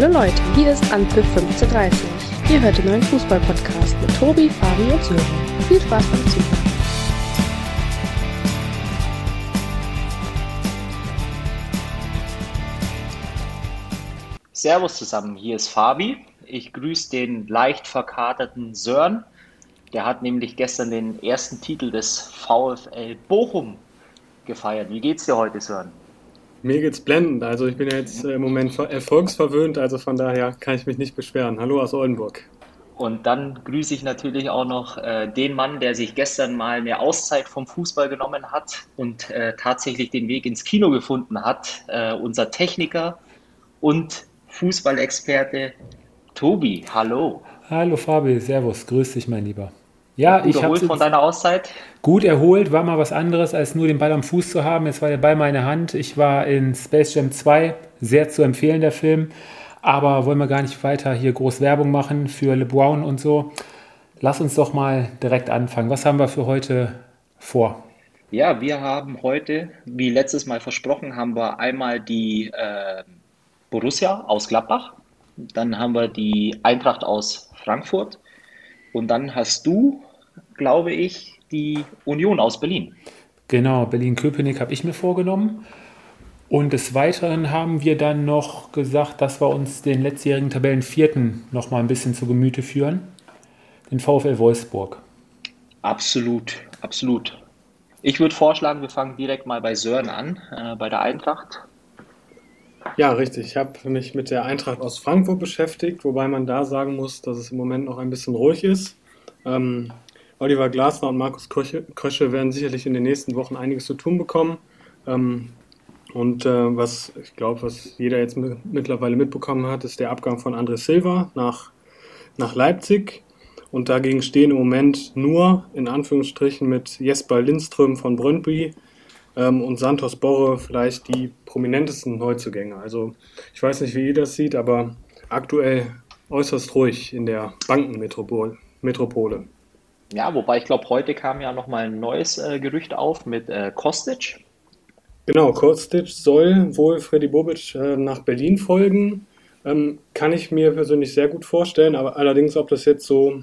Hallo Leute, hier ist Anpfiff 1530. Ihr hört den neuen Fußball-Podcast mit Tobi, Fabi und Sören. Viel Spaß beim Zuhören. Servus zusammen, hier ist Fabi. Ich grüße den leicht verkaterten Sören. Der hat nämlich gestern den ersten Titel des VfL Bochum gefeiert. Wie geht's dir heute, Sören? Mir geht's blendend. Also ich bin ja jetzt im Moment erfolgsverwöhnt, also von daher kann ich mich nicht beschweren. Hallo aus Oldenburg. Und dann grüße ich natürlich auch noch äh, den Mann, der sich gestern mal eine Auszeit vom Fußball genommen hat und äh, tatsächlich den Weg ins Kino gefunden hat. Äh, unser Techniker und Fußballexperte Tobi. Hallo. Hallo Fabi, Servus, grüß dich, mein Lieber. Ja, Gut ich erholt von deiner Auszeit? gut erholt, war mal was anderes, als nur den Ball am Fuß zu haben. Jetzt war der Ball meine Hand. Ich war in Space Jam 2, sehr zu empfehlen, der Film. Aber wollen wir gar nicht weiter hier groß Werbung machen für LeBron und so. Lass uns doch mal direkt anfangen. Was haben wir für heute vor? Ja, wir haben heute, wie letztes Mal versprochen, haben wir einmal die äh, Borussia aus Gladbach, dann haben wir die Eintracht aus Frankfurt und dann hast du, glaube ich, die Union aus Berlin. Genau, Berlin-Köpenick habe ich mir vorgenommen. Und des Weiteren haben wir dann noch gesagt, dass wir uns den letztjährigen Tabellenvierten noch mal ein bisschen zu Gemüte führen. Den VfL Wolfsburg. Absolut, absolut. Ich würde vorschlagen, wir fangen direkt mal bei Sören an, äh, bei der Eintracht. Ja, richtig. Ich habe mich mit der Eintracht aus Frankfurt beschäftigt, wobei man da sagen muss, dass es im Moment noch ein bisschen ruhig ist. Ähm, Oliver Glasner und Markus Krösche, werden sicherlich in den nächsten Wochen einiges zu tun bekommen. Ähm, und äh, was ich glaube, was jeder jetzt mi- mittlerweile mitbekommen hat, ist der Abgang von André Silva nach, nach Leipzig. Und dagegen stehen im Moment nur, in Anführungsstrichen, mit Jesper Lindström von Brøndby ähm, und Santos Borre vielleicht die prominentesten Neuzugänge. Also ich weiß nicht, wie ihr das sieht, aber aktuell äußerst ruhig in der Bankenmetropole. Ja, wobei ich glaube, heute kam ja nochmal ein neues äh, Gerücht auf mit äh, Kostic. Genau, Kostic soll wohl Freddy Bobic äh, nach Berlin folgen. Ähm, kann ich mir persönlich sehr gut vorstellen, aber allerdings, ob das jetzt so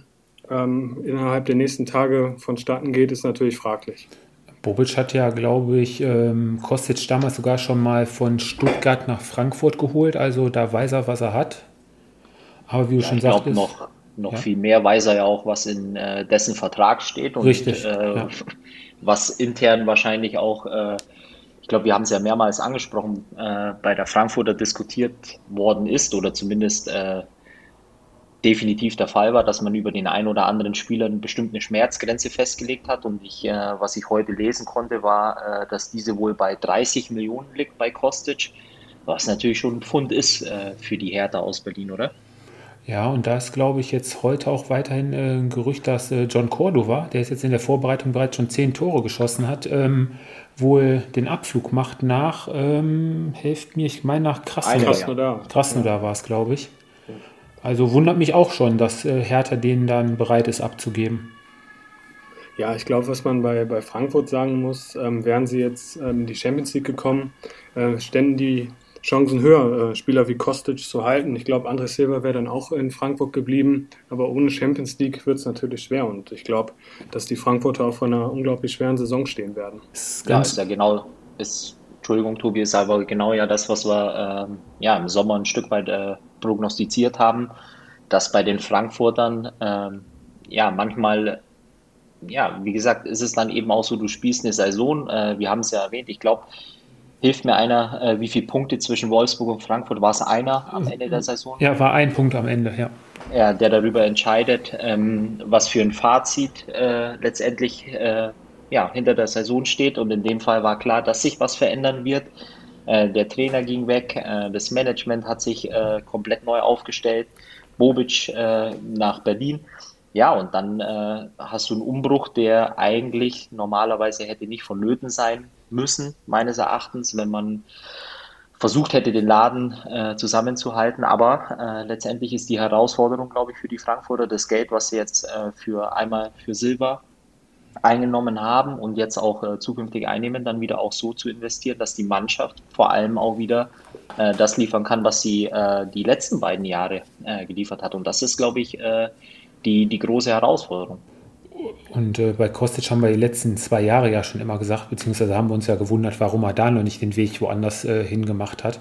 ähm, innerhalb der nächsten Tage vonstatten geht, ist natürlich fraglich. Bobic hat ja, glaube ich, ähm, Kostic damals sogar schon mal von Stuttgart nach Frankfurt geholt. Also da weiß er, was er hat. Aber wie du Ja, schon ich glaube, sagtest, noch, noch Ja. viel mehr weiß er ja auch, was in äh, dessen Vertrag steht und Richtig, äh, ja. was intern wahrscheinlich auch, äh, ich glaube, wir haben es ja mehrmals angesprochen, äh, bei der Frankfurter diskutiert worden ist oder zumindest äh, definitiv der Fall war, dass man über den einen oder anderen Spieler eine bestimmte Schmerzgrenze festgelegt hat. Und ich, äh, was ich heute lesen konnte, war, dass diese wohl bei 30 Millionen liegt bei Kostic, was natürlich schon ein Pfund ist für die Hertha aus Berlin, oder? Ja, und da ist, glaube ich, jetzt heute auch weiterhin äh, ein Gerücht, dass äh, John Cordova, der jetzt in der Vorbereitung bereits schon zehn Tore geschossen hat, ähm, wohl den Abflug macht nach, ähm, helft mir, ich meine nach Krasnodar. Krasnodar. Krasnodar war es, glaube ich. Also wundert mich auch schon, dass äh, Hertha den dann bereit ist abzugeben. Ja, ich glaube, was man bei, bei Frankfurt sagen muss, ähm, wären sie jetzt ähm, in die Champions League gekommen, äh, ständen die Chancen höher, äh, Spieler wie Kostic zu halten. Ich glaube, André Silva wäre dann auch in Frankfurt geblieben, aber ohne Champions League wird es natürlich schwer und ich glaube, dass die Frankfurter auch vor einer unglaublich schweren Saison stehen werden. Ist Ja, ist ja genau, ist, Entschuldigung, Tobi, ist aber genau ja das, was wir ähm, ja, im Sommer ein Stück weit äh, prognostiziert haben, dass bei den Frankfurtern ähm, ja manchmal, ja, wie gesagt, ist es dann eben auch so, du spielst eine Saison, äh, wir haben es ja erwähnt, ich glaube, hilft mir einer, äh, wie viele Punkte zwischen Wolfsburg und Frankfurt, war es einer am Ende der Saison? ja, war ein Punkt am Ende, ja. ja, der darüber entscheidet, ähm, was für ein Fazit äh, letztendlich äh, ja, hinter der Saison steht. Und in dem Fall war klar, dass sich was verändern wird. Äh, der Trainer ging weg, äh, das Management hat sich äh, komplett neu aufgestellt, Bobic nach Berlin. Ja, und dann hast du einen Umbruch, der eigentlich normalerweise hätte nicht vonnöten sein müssen, meines Erachtens, wenn man versucht hätte, den Laden äh, zusammenzuhalten. Aber äh, letztendlich ist die Herausforderung, glaube ich, für die Frankfurter das Geld, was sie jetzt äh, für einmal für Silber eingenommen haben und jetzt auch äh, zukünftig einnehmen, dann wieder auch so zu investieren, dass die Mannschaft vor allem auch wieder äh, das liefern kann, was sie äh, die letzten beiden Jahre geliefert hat. Und das ist, glaube ich, die, die große Herausforderung. Und äh, bei Kostic haben wir die letzten zwei Jahre ja schon immer gesagt, beziehungsweise haben wir uns ja gewundert, warum er da noch nicht den Weg woanders hingemacht hat.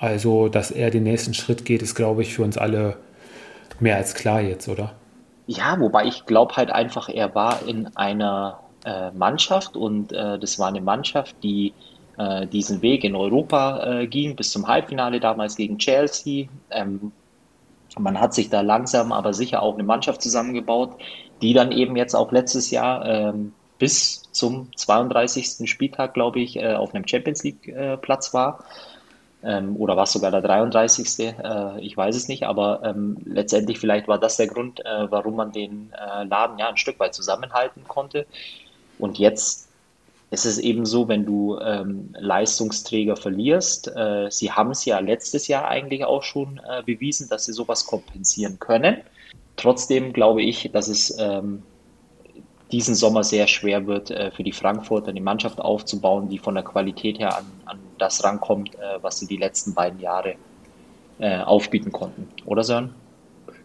Also, dass er den nächsten Schritt geht, ist, glaube ich, für uns alle mehr als klar jetzt, oder? Ja, wobei ich glaube halt einfach, er war in einer äh, Mannschaft und äh, das war eine Mannschaft, die äh, diesen Weg in Europa äh, ging bis zum Halbfinale damals gegen Chelsea. Ähm, man hat sich da langsam, aber sicher auch eine Mannschaft zusammengebaut, die dann eben jetzt auch letztes Jahr ähm, bis zum 32. Spieltag, glaube ich, äh, auf einem Champions League äh, Platz war ähm, oder war es sogar der 33. Äh, ich weiß es nicht, aber ähm, letztendlich vielleicht war das der Grund, äh, warum man den äh, Laden ja ein Stück weit zusammenhalten konnte. Und jetzt ist es eben so, wenn du ähm, Leistungsträger verlierst, äh, sie haben es ja letztes Jahr eigentlich auch schon bewiesen, dass sie sowas kompensieren können. Trotzdem glaube ich, dass es ähm, diesen Sommer sehr schwer wird, äh, für die Frankfurter die Mannschaft aufzubauen, die von der Qualität her an, an das rankommt, äh, was sie die letzten beiden Jahre äh, aufbieten konnten. Oder Sören?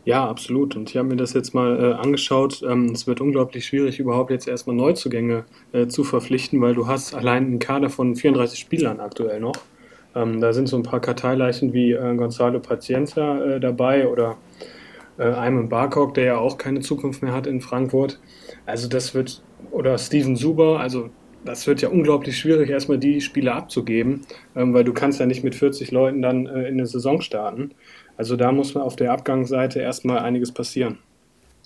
Ja, absolut. Und ich habe mir das jetzt mal äh, angeschaut. Ähm, es wird unglaublich schwierig, überhaupt jetzt erstmal Neuzugänge äh, zu verpflichten, weil du hast allein einen Kader von 34 Spielern aktuell noch. Ähm, da sind so ein paar Karteileichen wie äh, Gonzalo Pacienza dabei oder äh, Ayman Barkok, der ja auch keine Zukunft mehr hat in Frankfurt. Also das wird, oder Steven Suber, also das wird ja unglaublich schwierig, erstmal die Spiele abzugeben, ähm, weil du kannst ja nicht mit 40 Leuten dann äh, in eine Saison starten. Also da muss man auf der Abgangsseite erstmal einiges passieren.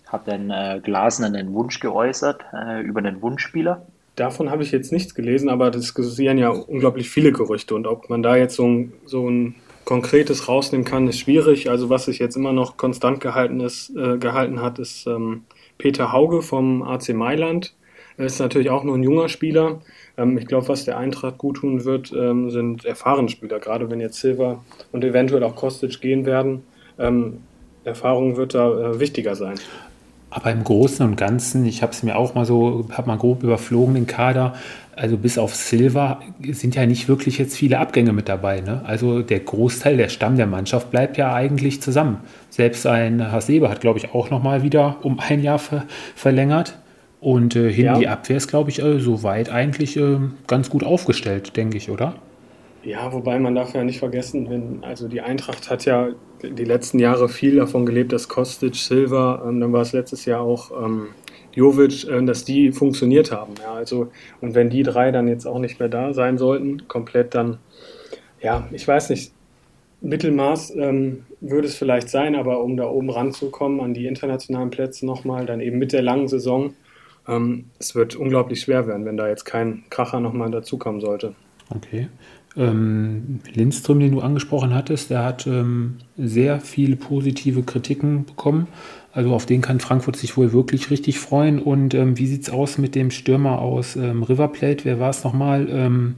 Hat denn äh, Glasner einen Wunsch geäußert äh, über einen Wunschspieler? Davon habe ich jetzt nichts gelesen, aber das kursieren ja unglaublich viele Gerüchte. Und ob man da jetzt so so ein Konkretes rausnehmen kann, ist schwierig. Also was sich jetzt immer noch konstant gehalten, ist, äh, gehalten hat, ist ähm, Peter Hauge vom AC Mailand. Er ist natürlich auch nur ein junger Spieler. Ähm, ich glaube, was der Eintracht gut tun wird, ähm, sind erfahrene Spieler. Gerade wenn jetzt Silva und eventuell auch Kostic gehen werden. Ähm, Erfahrung wird da äh, wichtiger sein. Aber im Großen und Ganzen, ich habe es mir auch mal so, habe mal grob überflogen, den Kader. Also bis auf Silva sind ja nicht wirklich jetzt viele Abgänge mit dabei. Ne? Also der Großteil, der Stamm der Mannschaft bleibt ja eigentlich zusammen. Selbst ein Hasebe hat, glaube ich, auch nochmal wieder um ein Jahr ver verlängert. Und äh, hin ja. die Abwehr ist, glaube ich, äh, soweit eigentlich äh, ganz gut aufgestellt, denke ich, oder? Ja, wobei man darf ja nicht vergessen, wenn, also die Eintracht hat ja die letzten Jahre viel davon gelebt, dass Kostic, Silva, ähm, dann war es letztes Jahr auch ähm, Jovic, äh, dass die funktioniert haben. Ja, also, und wenn die drei dann jetzt auch nicht mehr da sein sollten, komplett dann, ja, ich weiß nicht, Mittelmaß ähm, würde es vielleicht sein, aber um da oben ranzukommen an die internationalen Plätze nochmal, dann eben mit der langen Saison, ähm, es wird unglaublich schwer werden, wenn da jetzt kein Kracher nochmal dazukommen sollte. Okay. Ähm, Lindström, den du angesprochen hattest, der hat ähm, sehr viele positive Kritiken bekommen. Also auf den kann Frankfurt sich wohl wirklich richtig freuen. Und ähm, wie sieht es aus mit dem Stürmer aus ähm, River Plate? Wer war es nochmal? Ähm,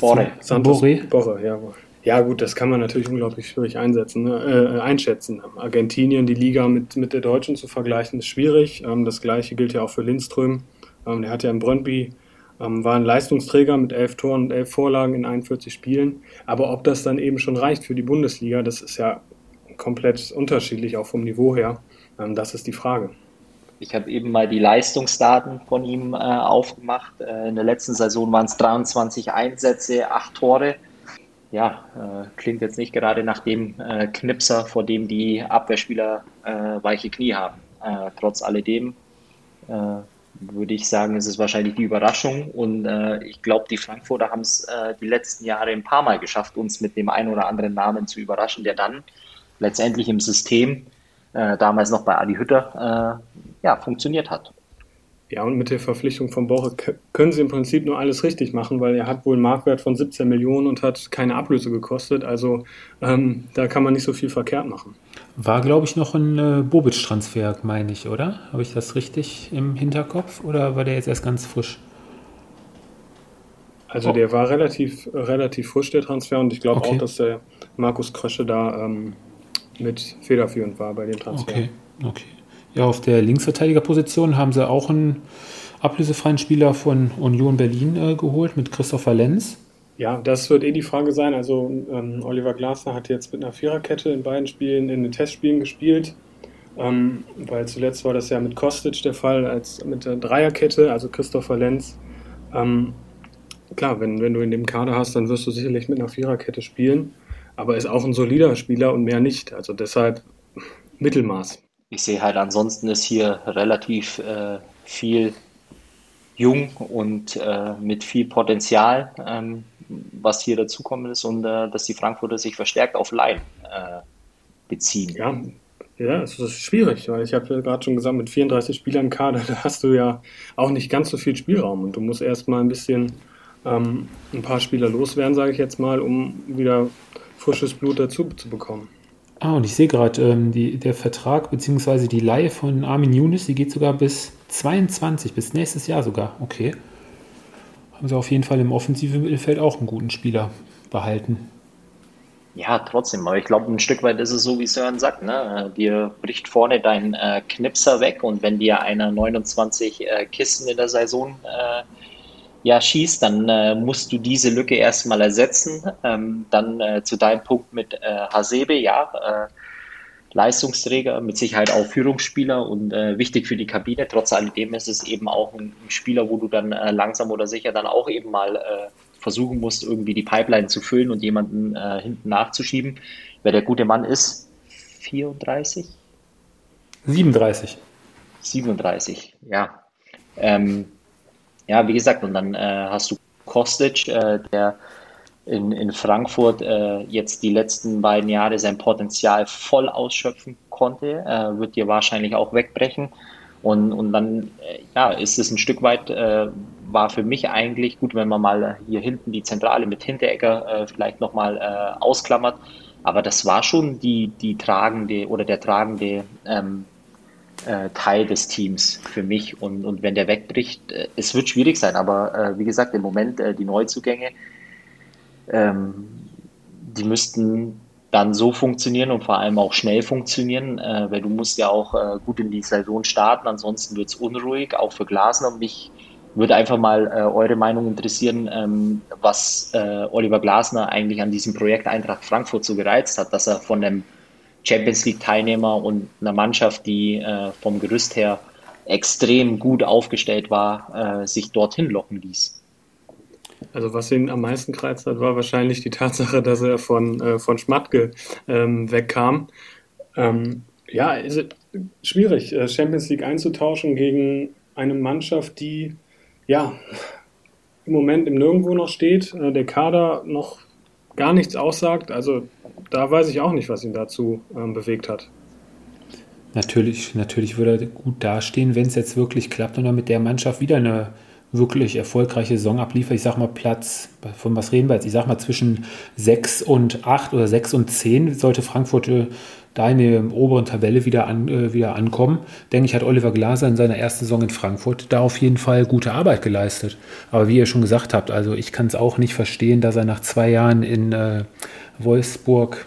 Borre. Santos Borre. Borre, ja. Ja gut, das kann man natürlich unglaublich schwierig einsetzen, ne? äh, einschätzen. Argentinien, die Liga mit, mit der Deutschen zu vergleichen, ist schwierig. Ähm, das gleiche gilt ja auch für Lindström. Ähm, der hat ja in Brøndby ähm, war ein Leistungsträger mit elf Toren und elf Vorlagen in 41 Spielen. Aber ob das dann eben schon reicht für die Bundesliga, das ist ja komplett unterschiedlich, auch vom Niveau her. Ähm, das ist die Frage. Ich habe eben mal die Leistungsdaten von ihm äh, aufgemacht. Äh, in der letzten Saison waren es 23 Einsätze, 8 Tore. Ja, äh, klingt jetzt nicht gerade nach dem äh, Knipser, vor dem die Abwehrspieler äh, weiche Knie haben. Äh, trotz alledem würde ich sagen, ist es wahrscheinlich die Überraschung. Und ich glaube, die Frankfurter haben es die letzten Jahre ein paar Mal geschafft, uns mit dem einen oder anderen Namen zu überraschen, der dann letztendlich im System, äh, damals noch bei Adi Hütter, äh, ja, funktioniert hat. Ja, und mit der Verpflichtung von Borre können sie im Prinzip nur alles richtig machen, weil er hat wohl einen Marktwert von 17 Millionen und hat keine Ablöse gekostet. Also ähm, da kann man nicht so viel verkehrt machen. War, glaube ich, noch ein äh, Bobic-Transfer, meine ich, oder? Habe ich das richtig im Hinterkopf oder war der jetzt erst ganz frisch? Also oh. der war relativ, relativ frisch, der Transfer, und ich glaube okay. auch, dass der Markus Krösche da ähm, mit federführend war bei dem Transfer. Okay, okay. Ja, auf der Linksverteidigerposition haben sie auch einen ablösefreien Spieler von Union Berlin äh, geholt mit Christopher Lenz. Ja, das wird eh die Frage sein. Also ähm, Oliver Glasner hat jetzt mit einer Viererkette in beiden Spielen, in den Testspielen gespielt. Ähm, weil zuletzt war das ja mit Kostic der Fall, als mit der Dreierkette, also Christopher Lenz. Ähm, klar, wenn, wenn du in dem Kader hast, dann wirst du sicherlich mit einer Viererkette spielen. Aber ist auch ein solider Spieler und mehr nicht. Also deshalb Mittelmaß. Ich sehe halt, ansonsten ist hier relativ äh, viel jung und äh, mit viel Potenzial, ähm, was hier dazukommen ist und äh, dass die Frankfurter sich verstärkt auf Laien äh, beziehen. Ja, ja, es ist schwierig, weil ich habe ja gerade schon gesagt, mit 34 Spielern im Kader, da hast du ja auch nicht ganz so viel Spielraum und du musst erstmal ein bisschen ähm, ein paar Spieler loswerden, sage ich jetzt mal, um wieder frisches Blut dazu zu bekommen. Ah, und ich sehe gerade, ähm, der Vertrag bzw. die Leihe von Armin Younes, die geht sogar bis 22, bis nächstes Jahr sogar. Okay. Haben sie auf jeden Fall im offensiven Mittelfeld auch einen guten Spieler behalten. Ja, trotzdem, aber ich glaube, ein Stück weit ist es so, wie Sören sagt, ne? Dir bricht vorne dein äh, Knipser weg und wenn dir einer 29 äh, Kisten in der Saison äh, ja, schießt, dann äh, musst du diese Lücke erstmal ersetzen. Ähm, dann äh, zu deinem Punkt mit äh, Hasebe, ja, äh, Leistungsträger, mit Sicherheit auch Führungsspieler und äh, wichtig für die Kabine. Trotz alledem ist es eben auch ein, ein Spieler, wo du dann äh, langsam oder sicher dann auch eben mal versuchen musst, irgendwie die Pipeline zu füllen und jemanden hinten nachzuschieben. Wer der gute Mann ist, 34? 37. 37, ja. Ähm, ja, wie gesagt, und dann äh, hast du Kostic, äh, der in, in Frankfurt äh, jetzt die letzten beiden Jahre sein Potenzial voll ausschöpfen konnte, äh, wird dir wahrscheinlich auch wegbrechen. Und, und dann äh, ja, ist es ein Stück weit, äh, war für mich eigentlich gut, wenn man mal hier hinten die Zentrale mit Hinteregger vielleicht nochmal ausklammert. Aber das war schon die, die tragende oder der tragende ähm, äh, Teil des Teams für mich. Und, und wenn der wegbricht, äh, es wird schwierig sein. Aber äh, wie gesagt, im Moment äh, die Neuzugänge, ähm, die müssten dann so funktionieren und vor allem auch schnell funktionieren, äh, weil du musst ja auch gut in die Saison starten, ansonsten wird es unruhig, auch für Glasner. Und mich würde einfach mal eure Meinung interessieren, ähm, was Oliver Glasner eigentlich an diesem Projekt Eintracht Frankfurt so gereizt hat, dass er von dem Champions League-Teilnehmer und einer Mannschaft, die äh, vom Gerüst her extrem gut aufgestellt war, äh, sich dorthin locken ließ. Also was ihn am meisten gereizt hat, war wahrscheinlich die Tatsache, dass er von, äh, von Schmatke ähm, wegkam. Ähm, ja, ist schwierig, äh, Champions League einzutauschen gegen eine Mannschaft, die ja im Moment im Nirgendwo noch steht, äh, der Kader noch gar nichts aussagt. Also da weiß ich auch nicht, was ihn dazu ähm, bewegt hat. Natürlich, natürlich würde er gut dastehen, wenn es jetzt wirklich klappt und er mit der Mannschaft wieder eine wirklich erfolgreiche Saison abliefert. Ich sag mal Platz, von was reden wir jetzt? Ich sag mal zwischen 6 und 8 oder 6 und 10 sollte Frankfurt äh, da in der oberen Tabelle wieder, an, äh, wieder ankommen. Denke ich, hat Oliver Glaser in seiner ersten Saison in Frankfurt da auf jeden Fall gute Arbeit geleistet. Aber wie ihr schon gesagt habt, also ich kann es auch nicht verstehen, dass er nach zwei Jahren in äh, Wolfsburg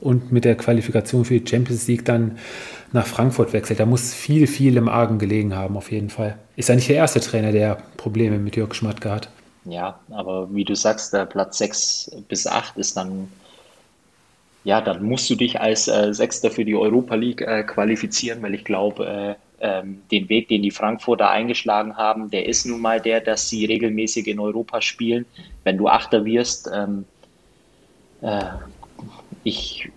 und mit der Qualifikation für die Champions League dann nach Frankfurt wechselt. Da muss viel, viel im Argen gelegen haben, auf jeden Fall. Ist ja nicht der erste Trainer, der Probleme mit Jörg Schmatke hat. Ja, aber wie du sagst, der Platz 6 bis 8 ist dann ja, dann musst du dich als äh, Sechster für die Europa League äh, qualifizieren, weil ich glaube, äh, ähm, den Weg, den die Frankfurter eingeschlagen haben, der ist nun mal der, dass sie regelmäßig in Europa spielen. Wenn du Achter wirst, ähm, äh, ich,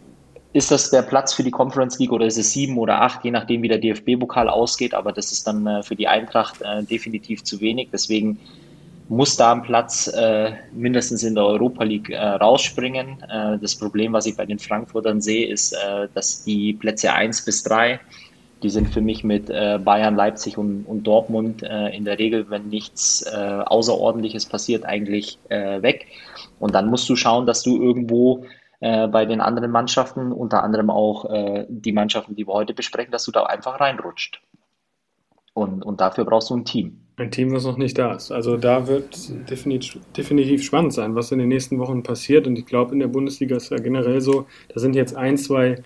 ist das der Platz für die Conference League oder ist es sieben oder acht, je nachdem, wie der DFB-Pokal ausgeht, aber das ist dann äh, für die Eintracht äh, definitiv zu wenig. Deswegen muss da am Platz äh, mindestens in der Europa League äh, rausspringen. Äh, das Problem, was ich bei den Frankfurtern sehe, ist, äh, dass die Plätze 1 bis 3, die sind für mich mit äh, Bayern, Leipzig und, und Dortmund äh, in der Regel, wenn nichts Außerordentliches passiert, eigentlich weg. Und dann musst du schauen, dass du irgendwo bei den anderen Mannschaften, unter anderem auch die Mannschaften, die wir heute besprechen, dass du da einfach reinrutscht. Und, und dafür brauchst du ein Team. Ein Team, was noch nicht da ist. Also da wird definitiv, definitiv spannend sein, was in den nächsten Wochen passiert. Und ich glaube, in der Bundesliga ist ja generell so, da sind jetzt ein, zwei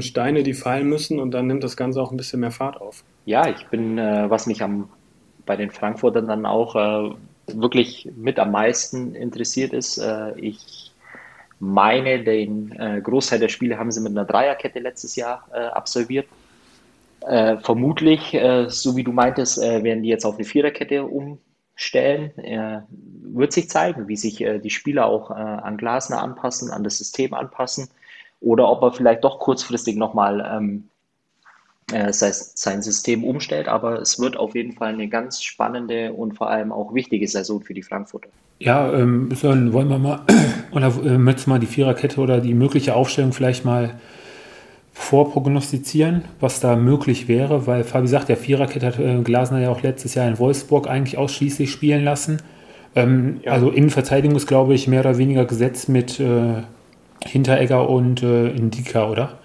Steine, die fallen müssen und dann nimmt das Ganze auch ein bisschen mehr Fahrt auf. Ja, ich bin, äh, was mich am bei den Frankfurtern dann auch äh, wirklich mit am meisten interessiert ist. Äh, ich meine, den äh, Großteil der Spiele haben sie mit einer Dreierkette letztes Jahr äh, absolviert. Äh, vermutlich, äh, so wie du meintest, werden die jetzt auf eine Viererkette umstellen. wird sich zeigen, wie sich die Spieler auch an Glasner anpassen, an das System anpassen oder ob er vielleicht doch kurzfristig nochmal ähm, äh, sein System umstellt. Aber es wird auf jeden Fall eine ganz spannende und vor allem auch wichtige Saison für die Frankfurter. Ja, ähm, sollen, wollen wir mal, oder äh, möchtest mal die Viererkette oder die mögliche Aufstellung vielleicht mal vorprognostizieren, was da möglich wäre, weil Fabi sagt, der Viererkette hat äh, Glasner ja auch letztes Jahr in Wolfsburg eigentlich ausschließlich spielen lassen. Ähm, ja. Also Innenverteidigung ist, glaube ich, mehr oder weniger gesetzt mit äh, Hinteregger und äh, Indika, oder?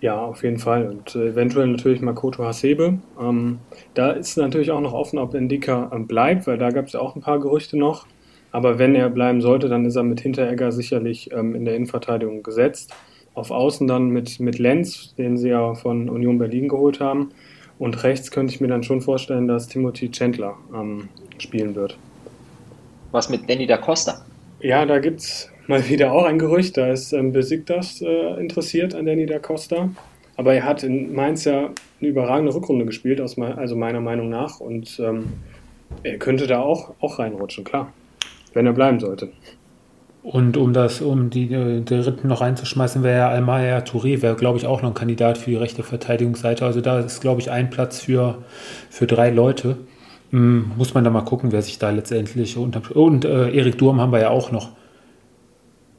Ja, auf jeden Fall. Und äh, eventuell natürlich Makoto Hasebe. Ähm, da ist natürlich auch noch offen, ob Indika ähm, bleibt, weil da gab es ja auch ein paar Gerüchte noch. Aber wenn er bleiben sollte, dann ist er mit Hinteregger sicherlich ähm, in der Innenverteidigung gesetzt. Auf Außen dann mit, mit Lenz, den sie ja von Union Berlin geholt haben. Und rechts könnte ich mir dann schon vorstellen, dass Timothy Chandler ähm, spielen wird. Was mit Danny da Costa? Ja, da gibt es mal wieder auch ein Gerücht. Da ist ähm, Besiktas äh, interessiert an Danny da Costa. Aber er hat in Mainz ja eine überragende Rückrunde gespielt, aus also meiner Meinung nach. Und ähm, er könnte da auch, auch reinrutschen, klar. Wenn er bleiben sollte. Und um das, um die, die Dritten noch reinzuschmeißen, wäre ja Almaya Touré, wäre, glaube ich, auch noch ein Kandidat für die rechte Verteidigungsseite. Also da ist, glaube ich, ein Platz für, für drei Leute. Hm, muss man da mal gucken, wer sich da letztendlich unter. Und äh, Erik Durm haben wir ja auch noch.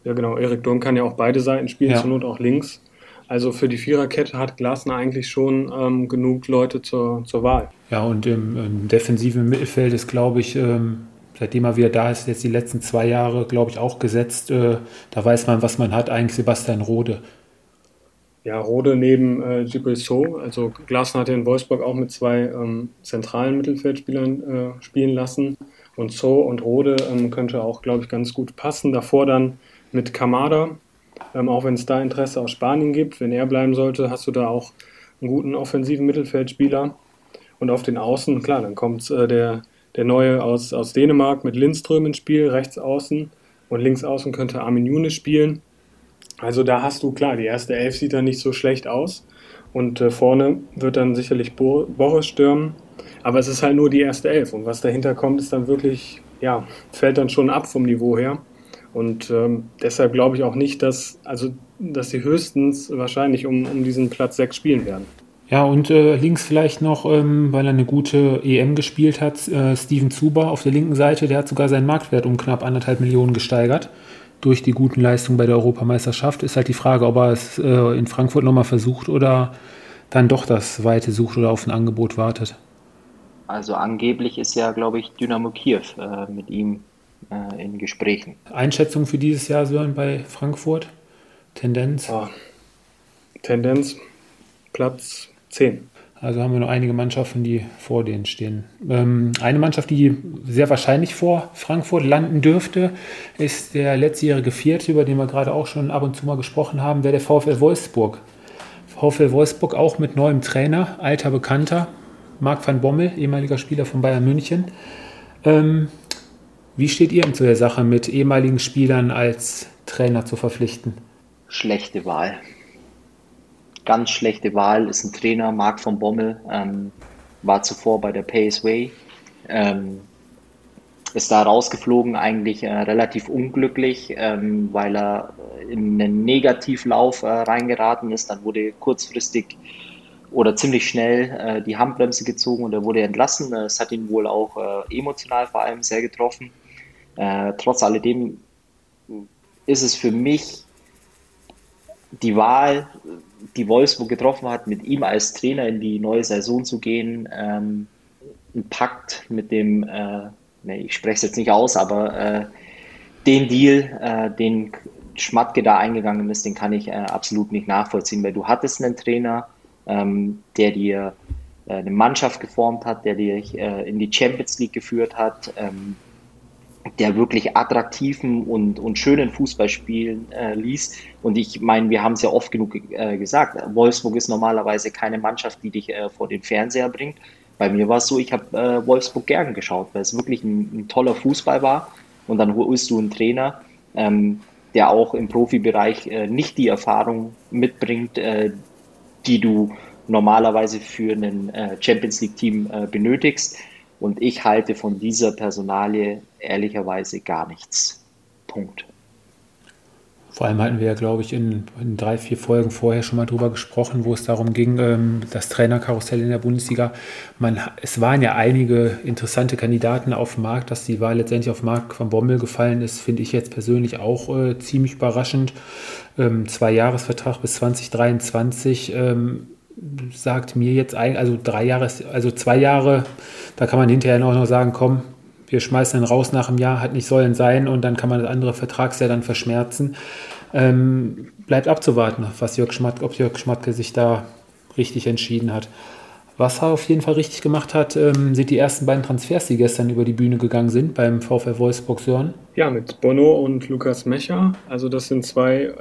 Ja, genau. Erik Durm kann ja auch beide Seiten spielen, ja. zur Not auch links. Also für die Viererkette hat Glasner eigentlich schon ähm, genug Leute zur, zur Wahl. Ja, und im, im defensiven Mittelfeld ist, glaube ich, ähm, seitdem er wieder da ist, jetzt die letzten zwei Jahre, glaube ich, auch gesetzt. Äh, da weiß man, was man hat. Eigentlich Sebastian Rode. Ja, Rode neben äh, Gibril So. Also Glasner hat ja in Wolfsburg auch mit zwei ähm, zentralen Mittelfeldspielern äh, spielen lassen. Und So und Rode ähm, könnte auch, glaube ich, ganz gut passen. Davor dann mit Kamada, ähm, auch wenn es da Interesse aus Spanien gibt. Wenn er bleiben sollte, hast du da auch einen guten offensiven Mittelfeldspieler. Und auf den Außen, klar, dann kommt äh, der, der Neue aus, aus Dänemark mit Lindström ins Spiel, rechts außen. Und links außen könnte Armin Younes spielen. Also da hast du, klar, die erste Elf sieht dann nicht so schlecht aus. Und äh, vorne wird dann sicherlich Bo Boris stürmen. Aber es ist halt nur die erste Elf. Und was dahinter kommt, ist dann wirklich, ja, fällt dann schon ab vom Niveau her. Und ähm, deshalb glaube ich auch nicht, dass, also, dass sie höchstens wahrscheinlich um, um diesen Platz 6 spielen werden. Ja, und äh, links vielleicht noch, ähm, weil er eine gute EM gespielt hat, äh, Steven Zuber auf der linken Seite, der hat sogar seinen Marktwert um knapp anderthalb Millionen gesteigert durch die guten Leistungen bei der Europameisterschaft. Ist halt die Frage, ob er es äh, in Frankfurt nochmal versucht oder dann doch das Weite sucht oder auf ein Angebot wartet. Also angeblich ist ja, glaube ich, Dynamo Kiew äh, mit ihm äh, in Gesprächen. Einschätzung für dieses Jahr, Sören, bei Frankfurt? Tendenz? Oh. Tendenz Platz 10. Also haben wir noch einige Mannschaften, die vor denen stehen. Ähm, eine Mannschaft, die sehr wahrscheinlich vor Frankfurt landen dürfte, ist der letztjährige Vierte, über den wir gerade auch schon ab und zu mal gesprochen haben, wäre der VfL Wolfsburg. VfL Wolfsburg auch mit neuem Trainer, alter Bekannter, Marc van Bommel, ehemaliger Spieler von Bayern München. Ähm, wie steht ihr zu der Sache, mit ehemaligen Spielern als Trainer zu verpflichten? Schlechte Wahl. Ganz schlechte Wahl ist ein Trainer, Marc von Bommel, ähm, war zuvor bei der PSV, ähm, ist da rausgeflogen, eigentlich äh, relativ unglücklich, ähm, weil er in einen Negativlauf äh, reingeraten ist. Dann wurde kurzfristig oder ziemlich schnell äh, die Handbremse gezogen und er wurde entlassen. Es hat ihn wohl auch äh, emotional vor allem sehr getroffen. Äh, trotz alledem ist es für mich die Wahl, die Wolfsburg getroffen hat, mit ihm als Trainer in die neue Saison zu gehen, ähm, ein Pakt mit dem, äh, nee, ich spreche es jetzt nicht aus, aber äh, den Deal, äh, den Schmatke da eingegangen ist, den kann ich äh, absolut nicht nachvollziehen, weil du hattest einen Trainer, ähm, der dir äh, eine Mannschaft geformt hat, der dich äh, in die Champions League geführt hat, ähm, der wirklich attraktiven und, und schönen Fußball spielen äh, ließ. Und ich meine, wir haben es ja oft genug äh, gesagt, Wolfsburg ist normalerweise keine Mannschaft, die dich äh, vor den Fernseher bringt. bei mir war es so, ich habe äh, Wolfsburg gern geschaut, weil es wirklich ein, ein, toller Fußball war. Und dann holst du einen Trainer, ähm, der auch im Profibereich äh, nicht die Erfahrung mitbringt, äh, die du normalerweise für ein äh, Champions League-Team äh, benötigst. Und ich halte von dieser Personalie ehrlicherweise gar nichts. Punkt. Vor allem hatten wir ja, glaube ich, in, in, drei, vier Folgen vorher schon mal drüber gesprochen, wo es darum ging, ähm, das Trainerkarussell in der Bundesliga. Man, es waren ja einige interessante Kandidaten auf dem Markt, dass die Wahl letztendlich auf Marc van Bommel gefallen ist, finde ich jetzt persönlich auch äh, ziemlich überraschend. Ähm, zwei Jahresvertrag bis 2023 ähm, sagt mir jetzt eigentlich, also drei Jahre, also zwei Jahre, da kann man hinterher noch sagen, komm, wir schmeißen ihn raus nach einem Jahr, hat nicht sollen sein und dann kann man das andere Vertragsjahr dann verschmerzen. Ähm, bleibt abzuwarten, was Jörg Schmatke, ob Jörg Schmatke sich da richtig entschieden hat. Was er auf jeden Fall richtig gemacht hat, ähm, sind die ersten beiden Transfers, die gestern über die Bühne gegangen sind beim VfL Wolfsburg Sören. Ja, mit Bono und Lukas Mecher. Also das sind zwei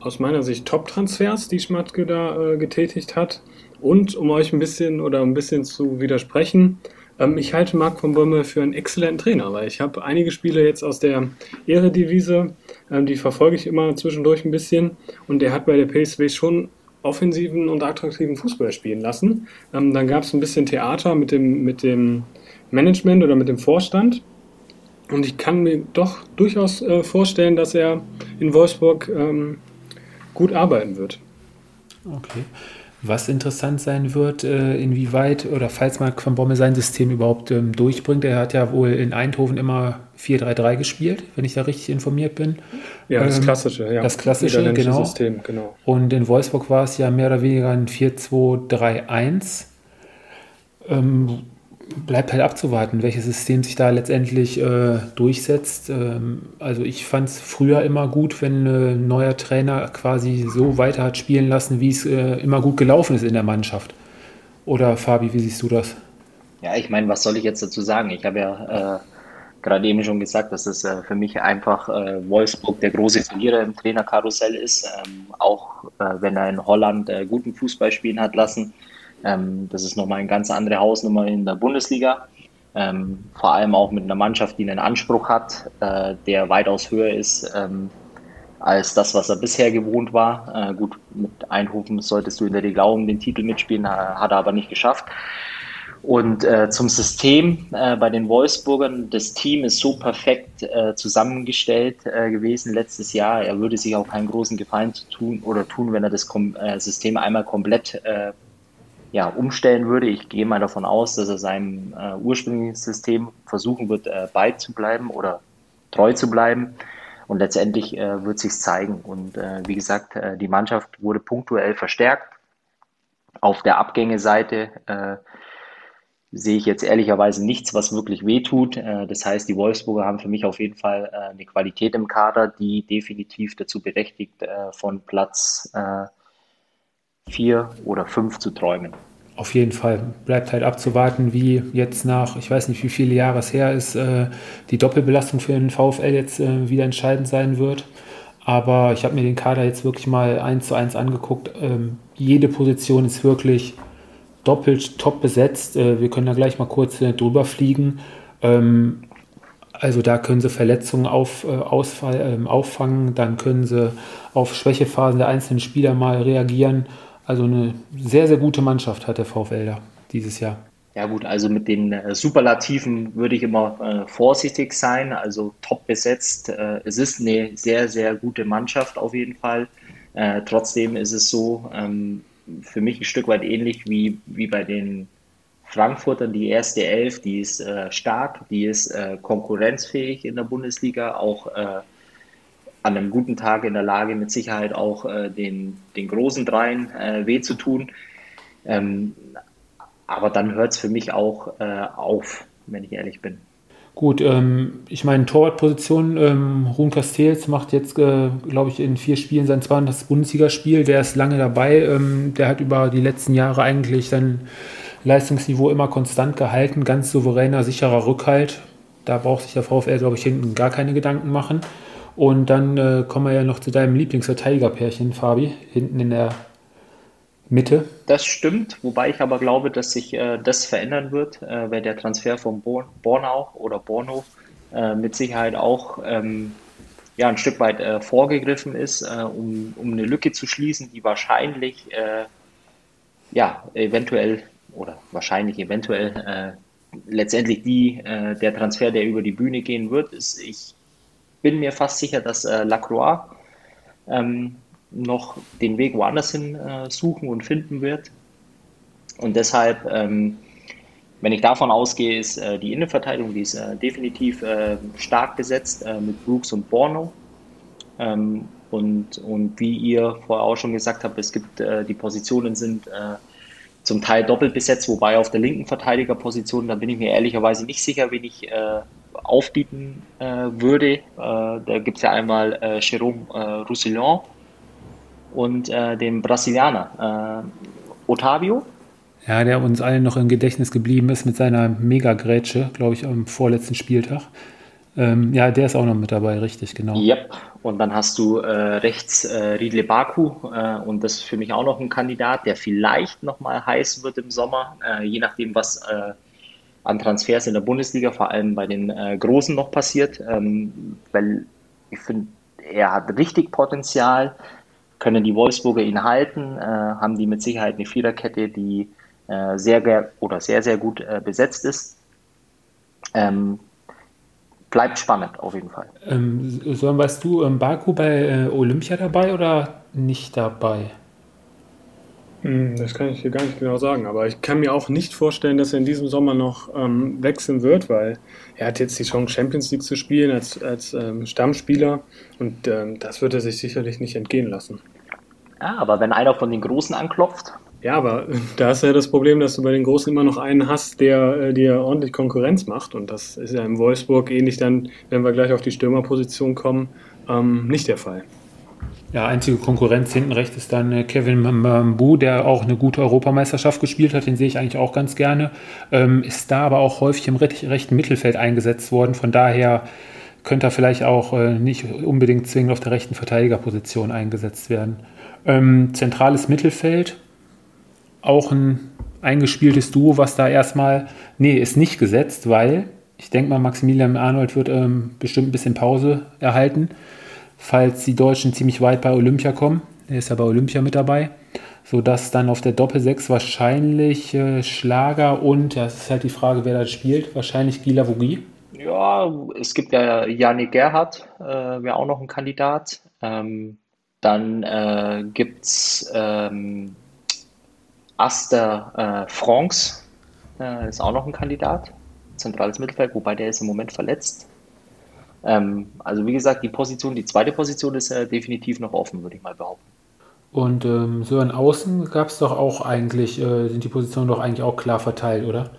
aus meiner Sicht Top-Transfers, die Schmatke da äh, getätigt hat. Und um euch ein bisschen oder ein bisschen zu widersprechen, ähm, ich halte Marc von Bäume für einen exzellenten Trainer, weil ich habe einige Spiele jetzt aus der Ehredivise, ähm, die verfolge ich immer zwischendurch ein bisschen und der hat bei der PSW schon offensiven und attraktiven Fußball spielen lassen. Ähm, dann gab es ein bisschen Theater mit dem, mit dem Management oder mit dem Vorstand. Und ich kann mir doch durchaus äh, vorstellen, dass er in Wolfsburg ähm, gut arbeiten wird. Okay. Was interessant sein wird, äh, inwieweit oder falls Marc van Bommel sein System überhaupt ähm, durchbringt. Er hat ja wohl in Eindhoven immer 4-3-3 gespielt, wenn ich da richtig informiert bin. Ja, das ähm, klassische, ja. Das klassische, genau. System, genau. Und in Wolfsburg war es ja mehr oder weniger ein 4-2-3-1. Ähm, bleibt halt abzuwarten, welches System sich da letztendlich äh, durchsetzt. Ähm, also ich fand es früher immer gut, wenn ein neuer Trainer quasi so weiter hat spielen lassen, wie es äh, immer gut gelaufen ist in der Mannschaft. Oder Fabi, wie siehst du das? Ja, ich meine, was soll ich jetzt dazu sagen? Ich habe ja äh, gerade eben schon gesagt, dass es äh, für mich einfach äh, Wolfsburg der große Verlierer im Trainerkarussell ist. Ähm, auch äh, wenn er in Holland guten Fußball spielen hat lassen ähm, das ist nochmal eine ganz andere Hausnummer in der Bundesliga. Ähm, vor allem auch mit einer Mannschaft, die einen Anspruch hat, äh, der weitaus höher ist ähm, als das, was er bisher gewohnt war. Äh, gut, mit Eindhoven solltest du in der Regel auch um den Titel mitspielen, hat er aber nicht geschafft. Und äh, zum System äh, bei den Wolfsburgern, das Team ist so perfekt äh, zusammengestellt äh, gewesen letztes Jahr. Er würde sich auch keinen großen Gefallen tun oder tun, wenn er das Kom äh, System einmal komplett äh, ja, umstellen würde. Ich gehe mal davon aus, dass er seinem äh, ursprünglichen System versuchen wird, äh, beizubleiben oder treu zu bleiben. Und letztendlich äh, wird sich zeigen. Und äh, wie gesagt, äh, die Mannschaft wurde punktuell verstärkt. Auf der Abgängeseite äh, sehe ich jetzt ehrlicherweise nichts, was wirklich wehtut. Äh, das heißt, die Wolfsburger haben für mich auf jeden Fall äh, eine Qualität im Kader, die definitiv dazu berechtigt, äh, von Platz äh, vier oder fünf zu träumen. Auf jeden Fall. Bleibt halt abzuwarten, wie jetzt nach, ich weiß nicht, wie viele Jahre es her ist, äh, die Doppelbelastung für den VfL jetzt äh, wieder entscheidend sein wird. Aber ich habe mir den Kader jetzt wirklich mal eins zu eins angeguckt. Ähm, jede Position ist wirklich doppelt top besetzt. Äh, wir können da gleich mal kurz drüber fliegen. Ähm, also da können sie Verletzungen auf, Ausfall, ähm, auffangen, dann können sie auf Schwächephasen der einzelnen Spieler mal reagieren. Also eine sehr, sehr gute Mannschaft hat der VfL da dieses Jahr. Ja gut, also mit den äh, Superlativen würde ich immer äh, vorsichtig sein, also top besetzt. Äh, es ist eine sehr, sehr gute Mannschaft auf jeden Fall. Äh, trotzdem ist es so, ähm, für mich ein Stück weit ähnlich wie, wie bei den Frankfurtern. Die erste Elf, die ist äh, stark, die ist äh, konkurrenzfähig in der Bundesliga, auch an einem guten Tag in der Lage, mit Sicherheit auch äh, den, den großen Dreien äh, weh zu tun. Ähm, aber dann hört es für mich auch äh, auf, wenn ich ehrlich bin. Gut, ähm, ich meine, Torwartposition, ähm, Ruhn Castells macht jetzt, äh, glaube ich, in vier Spielen sein 200. Bundesligaspiel. Der ist lange dabei. Ähm, der hat über die letzten Jahre eigentlich sein Leistungsniveau immer konstant gehalten. Ganz souveräner, sicherer Rückhalt. Da braucht sich der VfL, glaube ich, hinten gar keine Gedanken machen. Und dann äh, kommen wir ja noch zu deinem Lieblingsverteidigerpärchen, Fabi, hinten in der Mitte. Das stimmt, wobei ich aber glaube, dass sich äh, das verändern wird, äh, wenn der Transfer von Born Bornau oder Borno äh, mit Sicherheit auch ähm, ja, ein Stück weit äh, vorgegriffen ist, äh, um, um eine Lücke zu schließen, die wahrscheinlich ja, eventuell oder wahrscheinlich eventuell letztendlich die, der Transfer, der über die Bühne gehen wird, ist, ich bin mir fast sicher, dass Lacroix ähm, noch den Weg woanders hin äh, suchen und finden wird. Und deshalb, ähm, wenn ich davon ausgehe, ist äh, die Innenverteidigung, die ist äh, definitiv äh, stark besetzt äh, mit Brooks und Borno. Ähm, und, und wie ihr vorher auch schon gesagt habt, es gibt äh, die Positionen sind zum Teil doppelt besetzt, wobei auf der linken Verteidigerposition, da bin ich mir ehrlicherweise nicht sicher, wen ich aufbieten würde. da gibt es ja einmal Jérôme Roussillon, und äh, dem Brasilianer äh, Otavio. Ja, der uns allen noch im Gedächtnis geblieben ist mit seiner Mega-Grätsche, glaube ich, am vorletzten Spieltag. Ähm, ja, der ist auch noch mit dabei, richtig, genau. Yep. Und dann hast du äh, rechts äh, Riedle Baku äh, und das ist für mich auch noch ein Kandidat, der vielleicht nochmal heiß wird im Sommer, äh, je nachdem, was äh, an Transfers in der Bundesliga, vor allem bei den äh, Großen noch passiert, ähm, weil ich finde, er hat richtig Potenzial. Können die Wolfsburger ihn halten, äh, haben die mit Sicherheit eine Viererkette, die äh, sehr oder sehr, sehr gut äh, besetzt ist. Ähm, bleibt spannend auf jeden Fall. Ähm, so, weißt du, ähm, Baku bei äh, Olympia dabei oder nicht dabei? Hm, das kann ich dir gar nicht genau sagen, aber ich kann mir auch nicht vorstellen, dass er in diesem Sommer noch ähm, wechseln wird, weil er hat jetzt die Chance, Champions League zu spielen als, als ähm, Stammspieler und ähm, das wird er sich sicherlich nicht entgehen lassen. Ja, aber wenn einer von den Großen anklopft. Ja, aber da ist ja das Problem, dass du bei den Großen immer noch einen hast, der äh, dir ordentlich Konkurrenz macht und das ist ja im Wolfsburg ähnlich dann, wenn wir gleich auf die Stürmerposition kommen, ähm, nicht der Fall. Ja, einzige Konkurrenz hinten rechts ist dann äh, Kevin Mambu, der auch eine gute Europameisterschaft gespielt hat. Den sehe ich eigentlich auch ganz gerne. Ähm, ist da aber auch häufig im rechten Mittelfeld eingesetzt worden. Von daher könnte er vielleicht auch äh, nicht unbedingt zwingend auf der rechten Verteidigerposition eingesetzt werden. Ähm, zentrales Mittelfeld, auch ein eingespieltes Duo, was da erstmal, nee, ist nicht gesetzt, weil ich denke mal, Maximilian Arnold wird ähm, bestimmt ein bisschen Pause erhalten falls die Deutschen ziemlich weit bei Olympia kommen. Er ist ja bei Olympia mit dabei. Sodass dann auf der Doppel-6 wahrscheinlich äh, Schlager und, ja, es ist halt die Frage, wer da spielt, wahrscheinlich Gila Vogie. Ja, es gibt ja Janik Gerhardt, äh, wäre auch noch ein Kandidat. Ähm, dann äh, gibt es ähm, Aster äh, Franks, äh, ist auch noch ein Kandidat. Zentrales Mittelfeld, wobei der ist im Moment verletzt. Ähm, also wie gesagt, die Position, die zweite Position ist äh, definitiv noch offen, würde ich mal behaupten. Und ähm, so an Außen gab es doch auch eigentlich, äh, sind die Positionen doch eigentlich auch klar verteilt, oder?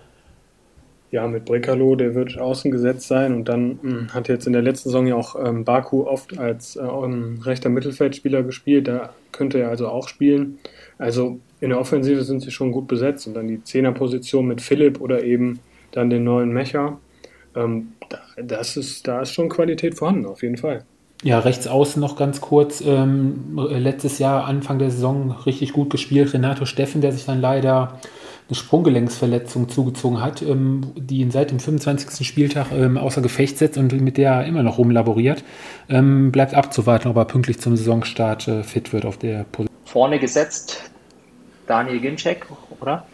Ja, mit Brekalo, der wird außen gesetzt sein und dann mh, hm, hat jetzt in der letzten Saison ja auch ähm, Baku oft als äh, rechter Mittelfeldspieler gespielt, da könnte er also auch spielen. Also in der Offensive sind sie schon gut besetzt und dann die Zehnerposition mit Philipp oder eben dann den neuen Mecher. Ähm, das ist, da ist schon Qualität vorhanden, auf jeden Fall. Ja, rechts außen noch ganz kurz. Ähm, letztes Jahr, Anfang der Saison, richtig gut gespielt. Renato Steffen, der sich dann leider eine Sprunggelenksverletzung zugezogen hat, ähm, die ihn seit dem 25. Spieltag ähm, außer Gefecht setzt und mit der er immer noch rumlaboriert. Ähm, bleibt abzuwarten, ob er pünktlich zum Saisonstart äh, fit wird auf der Position. Vorne gesetzt Daniel Ginczek, oder?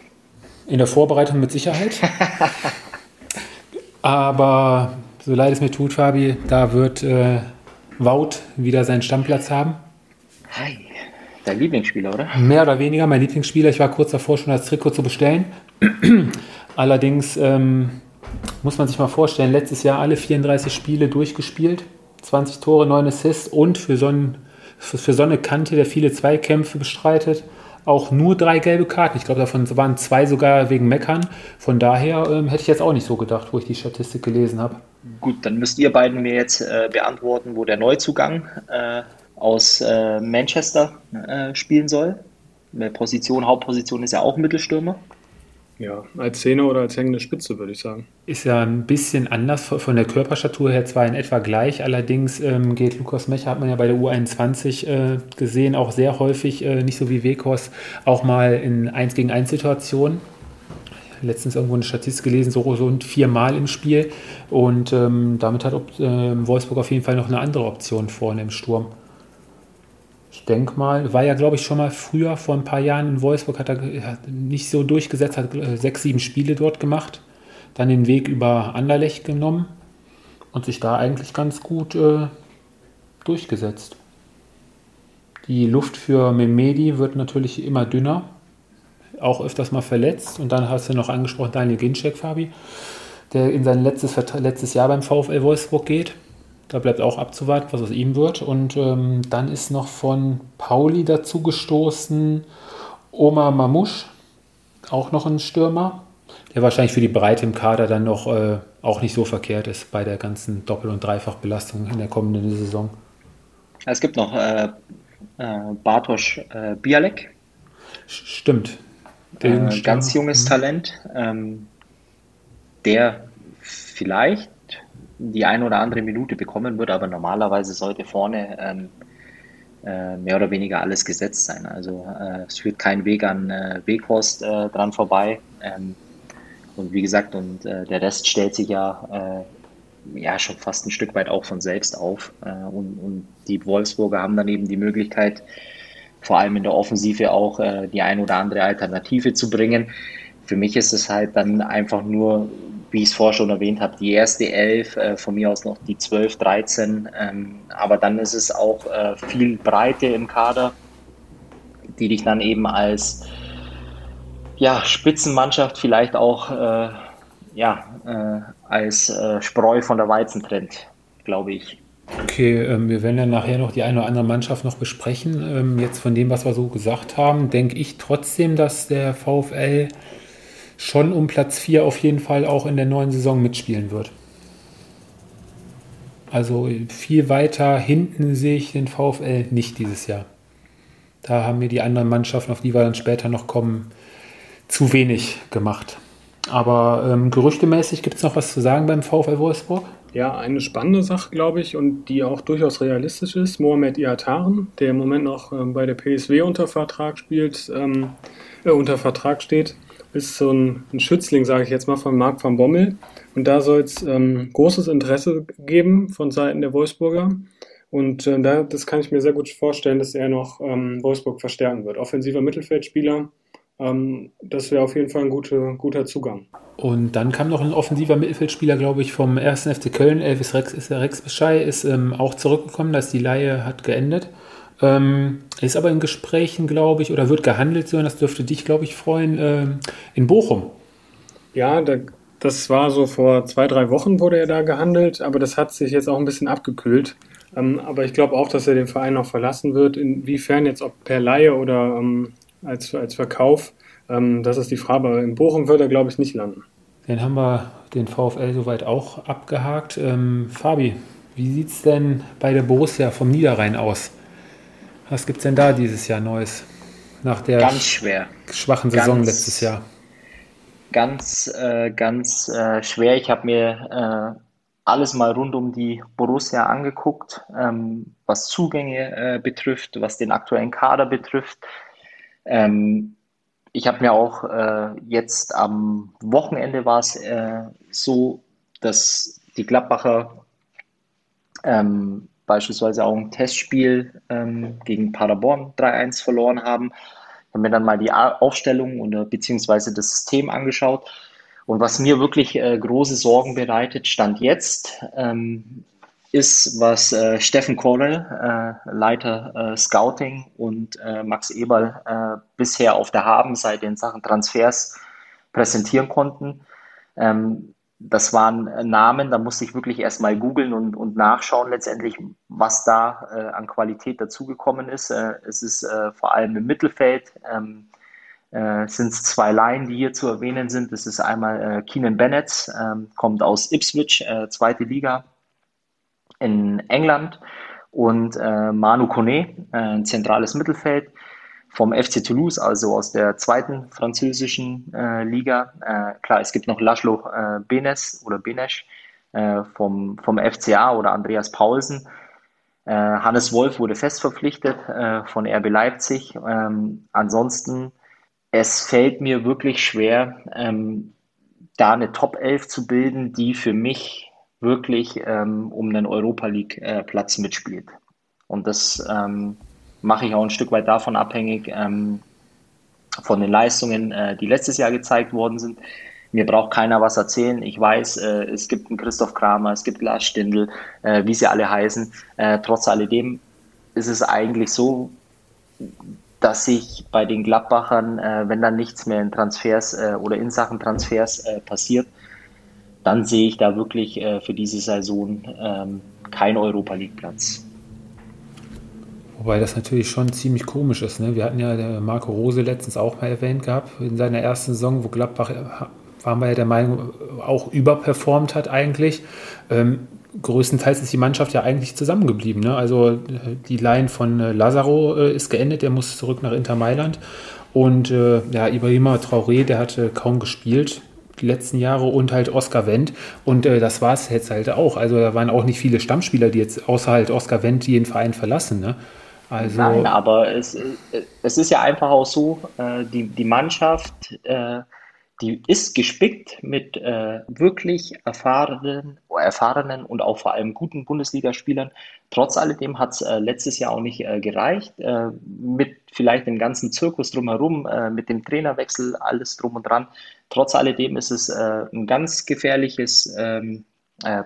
In der Vorbereitung mit Sicherheit. Aber so leid es mir tut, Fabi, da wird äh, Wout wieder seinen Stammplatz haben. Hi, dein Lieblingsspieler, oder? Mehr oder weniger mein Lieblingsspieler. Ich war kurz davor, schon das Trikot zu bestellen. Allerdings ähm, muss man sich mal vorstellen, letztes Jahr alle 34 Spiele durchgespielt, 20 Tore, 9 Assists und für so, ein, für, für so eine Kante, der viele Zweikämpfe bestreitet, auch nur drei gelbe Karten. Ich glaube, davon waren zwei sogar wegen Meckern. Von daher ähm, hätte ich jetzt auch nicht so gedacht, wo ich die Statistik gelesen habe. Gut, dann müsst ihr beiden mir jetzt äh, beantworten, wo der Neuzugang äh, aus äh, Manchester äh, spielen soll. Position, Hauptposition ist ja auch Mittelstürmer. Ja, als Zehner oder als hängende Spitze, würde ich sagen. Ist ja ein bisschen anders von der Körperstatur her, zwar in etwa gleich, allerdings ähm, geht Lukas Mecher, hat man ja bei der U21 äh, gesehen, auch sehr häufig, äh, nicht so wie Wekos, auch mal in 1 gegen 1 Situationen. Letztens irgendwo eine Statistik gelesen, so rund viermal im Spiel. Und ähm, damit hat äh, Wolfsburg auf jeden Fall noch eine andere Option vorne im Sturm ich denke mal, war ja, glaube ich, schon mal früher, vor ein paar Jahren in Wolfsburg, hat er nicht so durchgesetzt, hat äh, sechs, sieben Spiele dort gemacht, dann den Weg über Anderlecht genommen und sich da eigentlich ganz gut äh, durchgesetzt. Die Luft für Memedi wird natürlich immer dünner, auch öfters mal verletzt. Und dann hast du noch angesprochen Daniel Ginczek, Fabi, der in sein letztes, letztes Jahr beim VfL Wolfsburg geht. Da bleibt auch abzuwarten, was aus ihm wird. Und ähm, dann ist noch von Pauli dazu gestoßen Omar Mamouche, auch noch ein Stürmer, der wahrscheinlich für die Breite im Kader dann noch äh, auch nicht so verkehrt ist bei der ganzen Doppel- und Dreifachbelastung in der kommenden Saison. Es gibt noch äh, äh, Bartosz äh, Bialek. Stimmt. Äh, ganz junges mhm. Talent, ähm, der vielleicht die eine oder andere Minute bekommen wird, aber normalerweise sollte vorne ähm, äh, mehr oder weniger alles gesetzt sein. Also äh, es führt kein Weg an äh, Weghorst äh, dran vorbei. Ähm, und wie gesagt, und äh, der Rest stellt sich ja, äh, ja schon fast ein Stück weit auch von selbst auf. und, und die Wolfsburger haben dann eben die Möglichkeit, vor allem in der Offensive auch die ein oder andere Alternative zu bringen. Für mich ist es halt dann einfach nur wie ich es vorher schon erwähnt habe, die erste Elf, äh, von mir aus noch die 12, 13. Ähm, aber dann ist es auch äh, viel Breite im Kader, die dich dann eben als ja, Spitzenmannschaft vielleicht auch äh, ja, äh, als äh, Spreu von der Weizen trennt, glaube ich. Okay, ähm, wir werden ja nachher noch die eine oder andere Mannschaft noch besprechen. Ähm, jetzt von dem, was wir so gesagt haben, denke ich trotzdem, dass der VfL schon um Platz 4 auf jeden Fall auch in der neuen Saison mitspielen wird. Also viel weiter hinten sehe ich den VfL nicht dieses Jahr. Da haben mir die anderen Mannschaften, auf die wir dann später noch kommen, zu wenig gemacht. Aber ähm, gerüchtemäßig gibt es noch was zu sagen beim VfL Wolfsburg? Ja, eine spannende Sache, glaube ich, und die auch durchaus realistisch ist. Mohamed Iataren, der im Moment noch ähm, bei der PSW unter Vertrag spielt, ähm, äh, unter Vertrag steht, ist so ein, ein Schützling, sage ich jetzt mal, von Marc van Bommel. Und da soll es ähm, großes Interesse geben von Seiten der Wolfsburger. Und äh, da, das kann ich mir sehr gut vorstellen, dass er noch ähm, Wolfsburg verstärken wird. Offensiver Mittelfeldspieler, ähm, das wäre auf jeden Fall ein guter, guter Zugang. Und dann kam noch ein offensiver Mittelfeldspieler, glaube ich, vom 1. FC Köln, Elvis Rex, Rex Bescheid, ist ähm, auch zurückgekommen, dass die Laie hat geendet. Ähm, ist aber in Gesprächen, glaube ich, oder wird gehandelt, so, das dürfte dich, glaube ich, freuen, äh, in Bochum. Ja, da, das war so vor zwei, drei Wochen wurde er da gehandelt, aber das hat sich jetzt auch ein bisschen abgekühlt. Ähm, aber ich glaube auch, dass er den Verein noch verlassen wird. Inwiefern jetzt, ob per Laie oder ähm, als, als Verkauf, ähm, das ist die Frage. Aber in Bochum wird er, glaube ich, nicht landen. Dann haben wir den VfL soweit auch abgehakt. Ähm, Fabi, wie sieht es denn bei der Borussia vom Niederrhein aus? Was gibt es denn da dieses Jahr Neues? Nach der ganz schwer. schwachen Saison ganz, letztes Jahr. Ganz, äh, ganz äh, schwer. Ich habe mir äh, alles mal rund um die Borussia angeguckt, ähm, was Zugänge äh, betrifft, was den aktuellen Kader betrifft. Ähm, ich habe mir auch äh, jetzt am Wochenende war es äh, so, dass die Gladbacher ähm, beispielsweise auch ein Testspiel ähm, gegen Paderborn 3-1 verloren haben. Ich habe mir dann mal die Aufstellung oder beziehungsweise das System angeschaut. Und was mir wirklich äh, große Sorgen bereitet, stand jetzt, ähm, ist, was äh, Steffen Korrell, äh, Leiter äh, Scouting und äh, Max Eberl äh, bisher auf der Habenseite in Sachen Transfers präsentieren konnten. Ähm, das waren äh, Namen, da musste ich wirklich erstmal googeln und, und nachschauen letztendlich, was da äh, an Qualität dazugekommen ist. Äh, es ist äh, vor allem im Mittelfeld, ähm, äh, sind es zwei Laien, die hier zu erwähnen sind. Das ist einmal äh, Keenan Bennett, ähm, kommt aus Ipswich, zweite Liga in England und Manu Kone, ein zentrales Mittelfeld vom FC Toulouse, also aus der zweiten französischen äh, Liga. Äh, klar, es gibt noch Laszlo äh, Benes oder Benesch äh, vom, vom FCA oder Andreas Paulsen. Äh, Hannes Wolf wurde fest verpflichtet äh, von RB Leipzig. Ähm, ansonsten, es fällt mir wirklich schwer, ähm, da eine Top 11 zu bilden, die für mich wirklich ähm, um einen Europa League Platz mitspielt. Und das ähm, mache ich auch ein Stück weit davon abhängig, ähm, von den Leistungen, äh, die letztes Jahr gezeigt worden sind. Mir braucht keiner was erzählen. Ich weiß, äh, es gibt einen Christoph Kramer, es gibt Lars Stindl, äh, wie sie alle heißen. Äh, trotz alledem ist es eigentlich so, dass sich bei den Gladbachern, äh, wenn dann nichts mehr in Transfers äh, oder in Sachen Transfers passiert, dann sehe ich da wirklich für diese Saison ähm, keinen Europa League Platz. Wobei das natürlich schon ziemlich komisch ist. Ne? Wir hatten ja Marco Rose letztens auch mal erwähnt gehabt in seiner ersten Saison, wo Gladbach, waren wir ja der Meinung, auch überperformt hat eigentlich. Ähm, größtenteils ist die Mannschaft ja eigentlich zusammengeblieben. Ne? Also die Line von äh, Lazaro äh, ist geendet, der muss zurück nach Inter Mailand. Und äh, ja, Ibrahima Traoré, der hatte kaum gespielt die letzten Jahre und halt Oscar Wendt. Und äh, das war es jetzt halt auch. Also da waren auch nicht viele Stammspieler, die jetzt außer halt Oscar Wendt den Verein verlassen. Ne? Also Nein, aber es, es ist ja einfach auch so, äh, die, die Mannschaft, äh, die ist gespickt mit äh, wirklich erfahrenen, erfahrenen und auch vor allem guten Bundesligaspielern. Trotz alledem hat es letztes Jahr auch nicht gereicht. Mit vielleicht dem ganzen Zirkus drumherum, mit dem Trainerwechsel, alles drum und dran. Trotz alledem ist es ein ganz gefährliches ähm,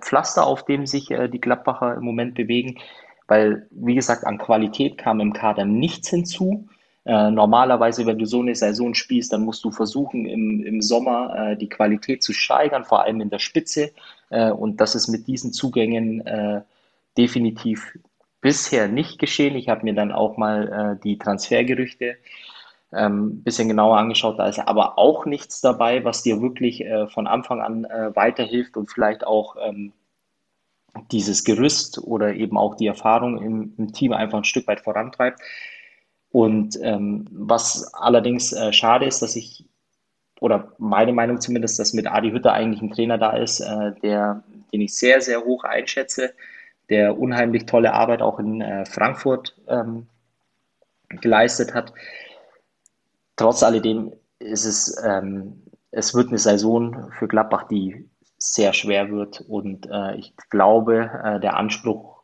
Pflaster, auf dem sich die Gladbacher im Moment bewegen weil, wie gesagt, an Qualität kam im Kader nichts hinzu. Äh, normalerweise, wenn du so eine Saison spielst, dann musst du versuchen, im, im Sommer äh, die Qualität zu steigern, vor allem in der Spitze. Äh, und das ist mit diesen Zugängen äh, definitiv bisher nicht geschehen. Ich habe mir dann auch mal äh, die Transfergerüchte ein ähm, bisschen genauer angeschaut. Da ist aber auch nichts dabei, was dir wirklich äh, von Anfang an weiterhilft und vielleicht auch ähm, dieses Gerüst oder eben auch die Erfahrung im, im Team einfach ein Stück weit vorantreibt. Und ähm, was allerdings äh, schade ist, dass ich, oder meine Meinung zumindest, dass mit Adi Hütter eigentlich ein Trainer da ist, äh, der, den ich sehr, sehr hoch einschätze, der unheimlich tolle Arbeit auch in äh, Frankfurt ähm, geleistet hat. Trotz alledem ist es, ähm, es wird eine Saison für Gladbach, die sehr schwer wird. Und äh, ich glaube, äh, der Anspruch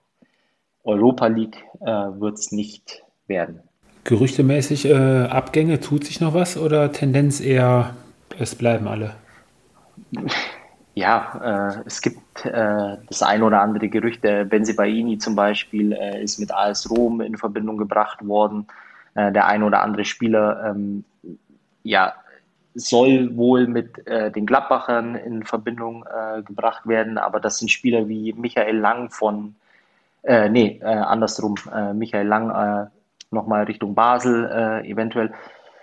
Europa League äh, wird es nicht werden. Gerüchtemäßig äh, Abgänge, tut sich noch was oder Tendenz eher, es bleiben alle? Ja, äh, es gibt äh, das ein oder andere Gerücht. Der Benzibaini zum Beispiel ist mit AS Rom in Verbindung gebracht worden. der ein oder andere Spieler ähm, ja, soll wohl mit äh, den Gladbachern in Verbindung äh, gebracht werden, aber das sind Spieler wie Michael Lang von, äh, nee, äh, andersrum, äh, Michael Lang äh, nochmal Richtung Basel eventuell.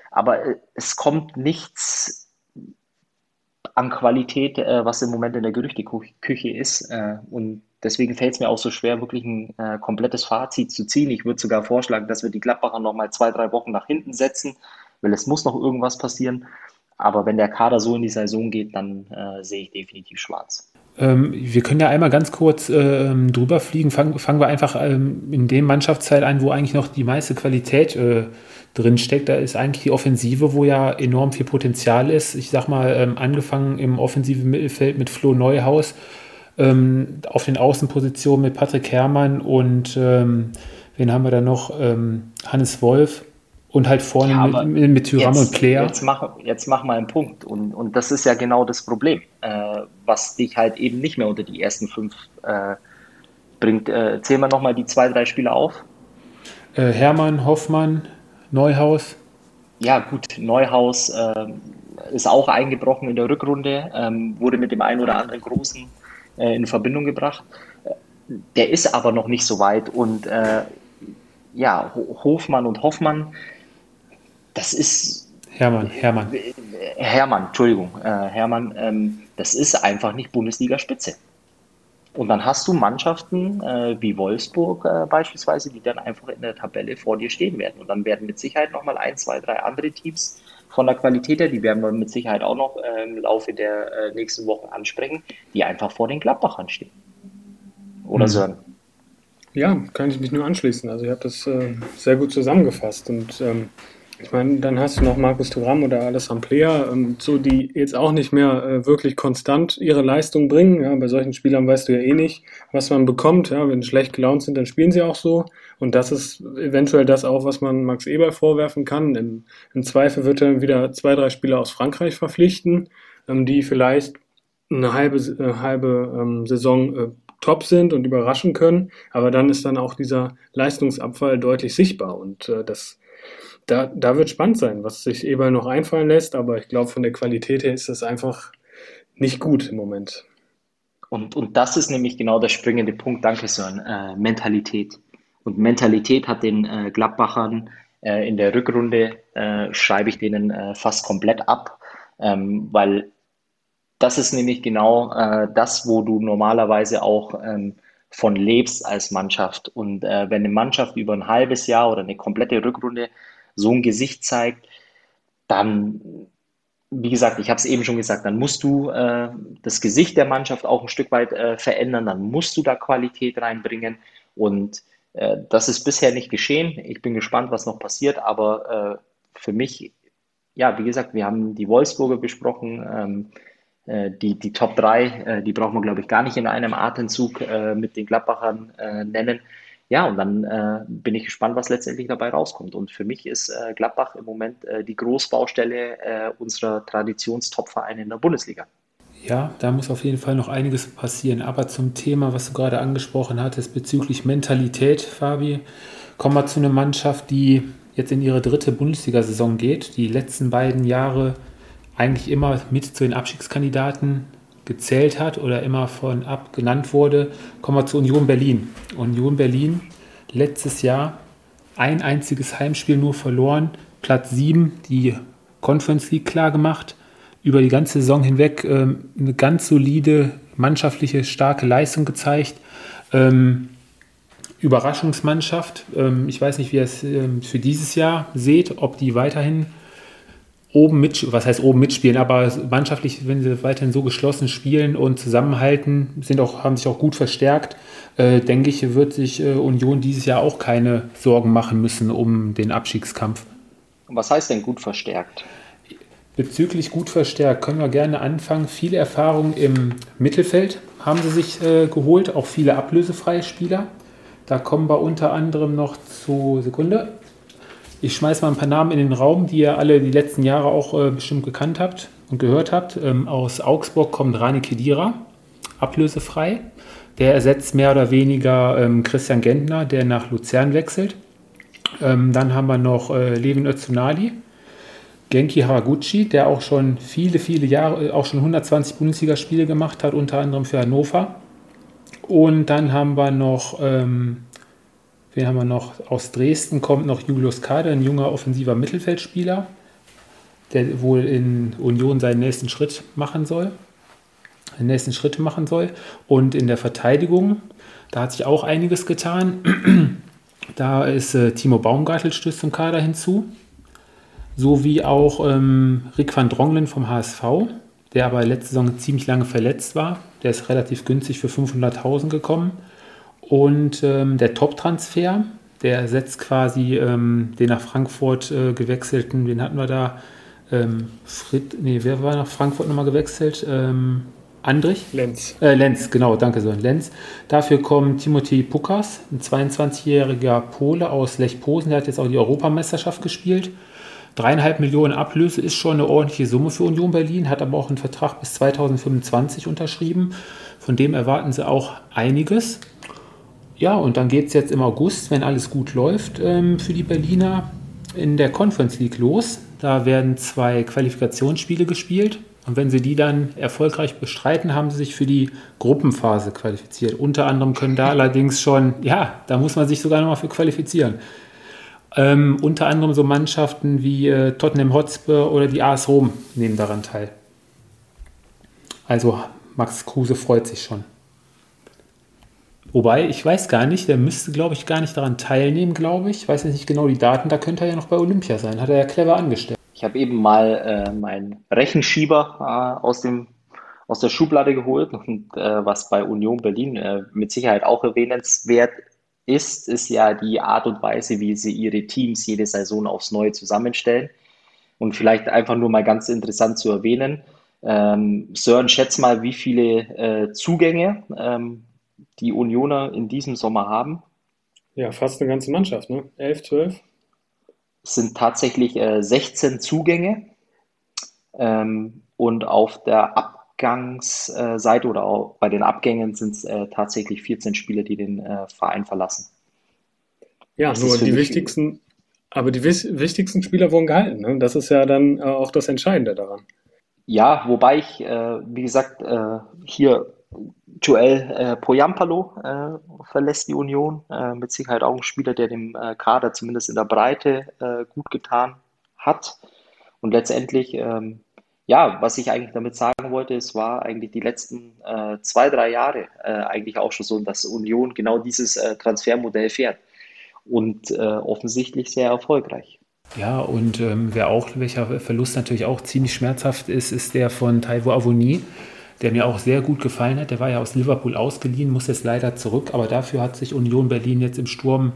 Aber es kommt nichts an Qualität, was im Moment in der Gerüchteküche ist. Und deswegen fällt es mir auch so schwer, wirklich ein komplettes Fazit zu ziehen. Ich würde sogar vorschlagen, dass wir die Gladbacher nochmal zwei, drei Wochen nach hinten setzen, weil es muss noch irgendwas passieren. Aber wenn der Kader so in die Saison geht, dann äh, sehe ich definitiv schwarz. Ähm, wir können ja einmal ganz kurz ähm, drüber fliegen. Fangen, fangen wir einfach ähm, in dem Mannschaftsteil ein, wo eigentlich noch die meiste Qualität äh, drin steckt. Da ist eigentlich die Offensive, wo ja enorm viel Potenzial ist. Ich sag mal, ähm, angefangen im offensiven Mittelfeld mit Flo Neuhaus, ähm, auf den Außenpositionen mit Patrick Herrmann und ähm, wen haben wir da noch? Hannes Wolf und halt vorne ja, mit, mit Tyram und Claire. Jetzt mach, jetzt mach mal einen Punkt. Und, und das ist ja genau das Problem, äh, was dich halt eben nicht mehr unter die ersten fünf äh, bringt. Äh, zählen wir nochmal die zwei, drei Spieler auf. Äh, Hermann, Hoffmann, Neuhaus. Ja, gut, Neuhaus äh, ist auch eingebrochen in der Rückrunde, ähm, wurde mit dem einen oder anderen Großen äh, in Verbindung gebracht. Der ist aber noch nicht so weit und ja, Hofmann und Hoffmann das ist. Hermann, Hermann. Hermann, Entschuldigung, äh, Hermann, ähm, das ist einfach nicht Bundesliga-Spitze. Und dann hast du Mannschaften äh, wie Wolfsburg äh, beispielsweise, die dann einfach in der Tabelle vor dir stehen werden. Und dann werden mit Sicherheit nochmal ein, zwei, drei andere Teams von der Qualität her, die werden wir mit Sicherheit auch noch äh, im Laufe der äh, nächsten Wochen ansprechen, die einfach vor den Gladbachern stehen. Oder mhm. Sören? Ja, kann ich mich nur anschließen. Also ihr habt das äh, sehr gut zusammengefasst. Und ähm, ich meine, dann hast du noch Markus Thuram oder Alessandro Plea, ähm, so die jetzt auch nicht mehr äh, wirklich konstant ihre Leistung bringen. Ja, bei solchen Spielern weißt du ja eh nicht, was man bekommt. Ja, wenn sie schlecht gelaunt sind, dann spielen sie auch so. Und das ist eventuell das auch, was man Max Eber vorwerfen kann. Im, im Zweifel wird er wieder zwei, drei Spieler aus Frankreich verpflichten, ähm, die vielleicht eine halbe, äh, halbe ähm, Saison äh, top sind und überraschen können. Aber dann ist dann auch dieser Leistungsabfall deutlich sichtbar. Und äh, das da, da wird spannend sein, was sich Eberl noch einfallen lässt, aber ich glaube, von der Qualität her ist das einfach nicht gut im Moment. Und, und das ist nämlich genau der springende Punkt, danke Sören, äh, Mentalität. Und Mentalität hat den äh, Gladbachern äh, in der Rückrunde, äh, schreibe ich denen äh, fast komplett ab, ähm, weil das ist nämlich genau äh, das, wo du normalerweise auch ähm, von lebst als Mannschaft. Und wenn eine Mannschaft über ein halbes Jahr oder eine komplette Rückrunde so ein Gesicht zeigt, dann, wie gesagt, ich habe es eben schon gesagt, dann musst du äh, das Gesicht der Mannschaft auch ein Stück weit äh, verändern, dann musst du da Qualität reinbringen und äh, das ist bisher nicht geschehen. Ich bin gespannt, was noch passiert, aber äh, für mich, ja, wie gesagt, wir haben die Wolfsburger besprochen, ähm, äh, die, die Top 3, äh, die braucht man, glaube ich, gar nicht in einem Atemzug mit den Gladbachern nennen ja, und dann äh, bin ich gespannt, was letztendlich dabei rauskommt. Und für mich ist äh, Gladbach im Moment äh, die Großbaustelle äh, unserer Traditionstopvereine in der Bundesliga. Ja, da muss auf jeden Fall noch einiges passieren. Aber zum Thema, was du gerade angesprochen hattest, bezüglich Mentalität, Fabi, kommen wir zu einer Mannschaft, die jetzt in ihre dritte Bundesliga-Saison geht, die letzten beiden Jahre eigentlich immer mit zu den Abstiegskandidaten gezählt hat oder immer von ab genannt wurde, kommen wir zu Union Berlin. Union Berlin letztes Jahr ein einziges Heimspiel nur verloren, Platz 7, die Conference League klar gemacht, über die ganze Saison hinweg ähm, eine ganz solide mannschaftliche starke Leistung gezeigt. Ähm, Überraschungsmannschaft. Ähm, ich weiß nicht, wie ihr es ähm, für dieses Jahr seht, ob die weiterhin oben mit, was heißt oben mitspielen, aber mannschaftlich, wenn sie weiterhin so geschlossen spielen und zusammenhalten, sind auch, haben sich auch gut verstärkt, äh, denke ich, wird sich äh, Union dieses Jahr auch keine Sorgen machen müssen um den Abstiegskampf. Was heißt denn gut verstärkt? Bezüglich gut verstärkt können wir gerne anfangen. Viele Erfahrungen im Mittelfeld haben sie sich äh, geholt, auch viele ablösefreie Spieler. Da kommen wir unter anderem noch zu Sekunde. Ich schmeiße mal ein paar Namen in den Raum, die ihr alle die letzten Jahre auch äh, bestimmt gekannt habt und gehört habt. Ähm, aus Augsburg kommt Rani Kedira, ablösefrei. Der ersetzt mehr oder weniger ähm, Christian Gentner, der nach Luzern wechselt. Ähm, dann haben wir noch äh, Levin Özunali, Genki Haraguchi, der auch schon viele, viele Jahre, äh, auch schon 120 Bundesligaspiele gemacht hat, unter anderem für Hannover. Und dann haben wir noch ähm, Wen haben wir noch? Aus Dresden kommt noch Julius Kader, ein junger offensiver Mittelfeldspieler, der wohl in Union seinen nächsten Schritt machen soll. Den nächsten Schritt machen soll. Und in der Verteidigung, da hat sich auch einiges getan. Da ist äh, Timo Baumgartel stößt zum Kader hinzu. Sowie auch ähm, Rick van Dronglen vom HSV, der aber letzte Saison ziemlich lange verletzt war. Der ist relativ günstig für 500.000 gekommen. Und ähm, der Top-Transfer, der ersetzt quasi ähm, den nach Frankfurt äh, gewechselten, wen hatten wir da? Ähm, Frit, nee, wer war nach Frankfurt nochmal gewechselt? Ähm, Andrich? Lenz. Äh, Lenz, genau, danke so, Lenz. Dafür kommt Timothy Pukas, ein 22-jähriger Pole aus Lech Posen, der hat jetzt auch die Europameisterschaft gespielt. Dreieinhalb Millionen Ablöse ist schon eine ordentliche Summe für Union Berlin, hat aber auch einen Vertrag bis 2025 unterschrieben. Von dem erwarten sie auch einiges. Ja, und dann geht es jetzt im August, wenn alles gut läuft, ähm, für die Berliner in der Conference League los. Da werden zwei Qualifikationsspiele gespielt. Und wenn sie die dann erfolgreich bestreiten, haben sie sich für die Gruppenphase qualifiziert. Unter anderem können da allerdings schon, ja, da muss man sich sogar nochmal für qualifizieren. Ähm, unter anderem so Mannschaften wie äh, Tottenham Hotspur oder die AS Rom nehmen daran teil. Also Max Kruse freut sich schon. Wobei, ich weiß gar nicht, der müsste, glaube ich, gar nicht daran teilnehmen, glaube ich. Ich weiß jetzt nicht genau die Daten, da könnte er ja noch bei Olympia sein. Hat er ja clever angestellt. Ich habe eben mal äh, meinen Rechenschieber äh, aus, dem, aus der Schublade geholt und äh, was bei Union Berlin äh, mit Sicherheit auch erwähnenswert ist, ist ja die Art und Weise, wie sie ihre Teams jede Saison aufs Neue zusammenstellen. Und vielleicht einfach nur mal ganz interessant zu erwähnen. Ähm, Sören, schätz mal, wie viele äh, Zugänge ähm, die Unioner in diesem Sommer haben. Ja, fast eine ganze Mannschaft, ne? 11, 12? Es sind tatsächlich äh, 16 Zugänge. Ähm, und auf der Abgangsseite oder auch bei den Abgängen sind es äh, tatsächlich 14 Spieler, die den äh, Verein verlassen. Ja, das nur die wichtigsten, aber die wichtigsten Spieler wurden gehalten. Ne? Das ist ja dann äh, auch das Entscheidende daran. Ja, wobei ich, äh, wie gesagt, äh, hier Joel äh, Poyampalo äh, verlässt die Union. Äh, mit Sicherheit auch ein Spieler, der dem äh, Kader zumindest in der Breite äh, gut getan hat. Und letztendlich, ähm, ja, was ich eigentlich damit sagen wollte, es war eigentlich die letzten äh, zwei, drei Jahre eigentlich auch schon so, dass Union genau dieses Transfermodell fährt. Und offensichtlich sehr erfolgreich. Ja, und ähm, wer auch, welcher Verlust natürlich auch ziemlich schmerzhaft ist, ist der von Taiwo Avoni der mir auch sehr gut gefallen hat. Der war ja aus Liverpool ausgeliehen, muss jetzt leider zurück, aber dafür hat sich Union Berlin jetzt im Sturm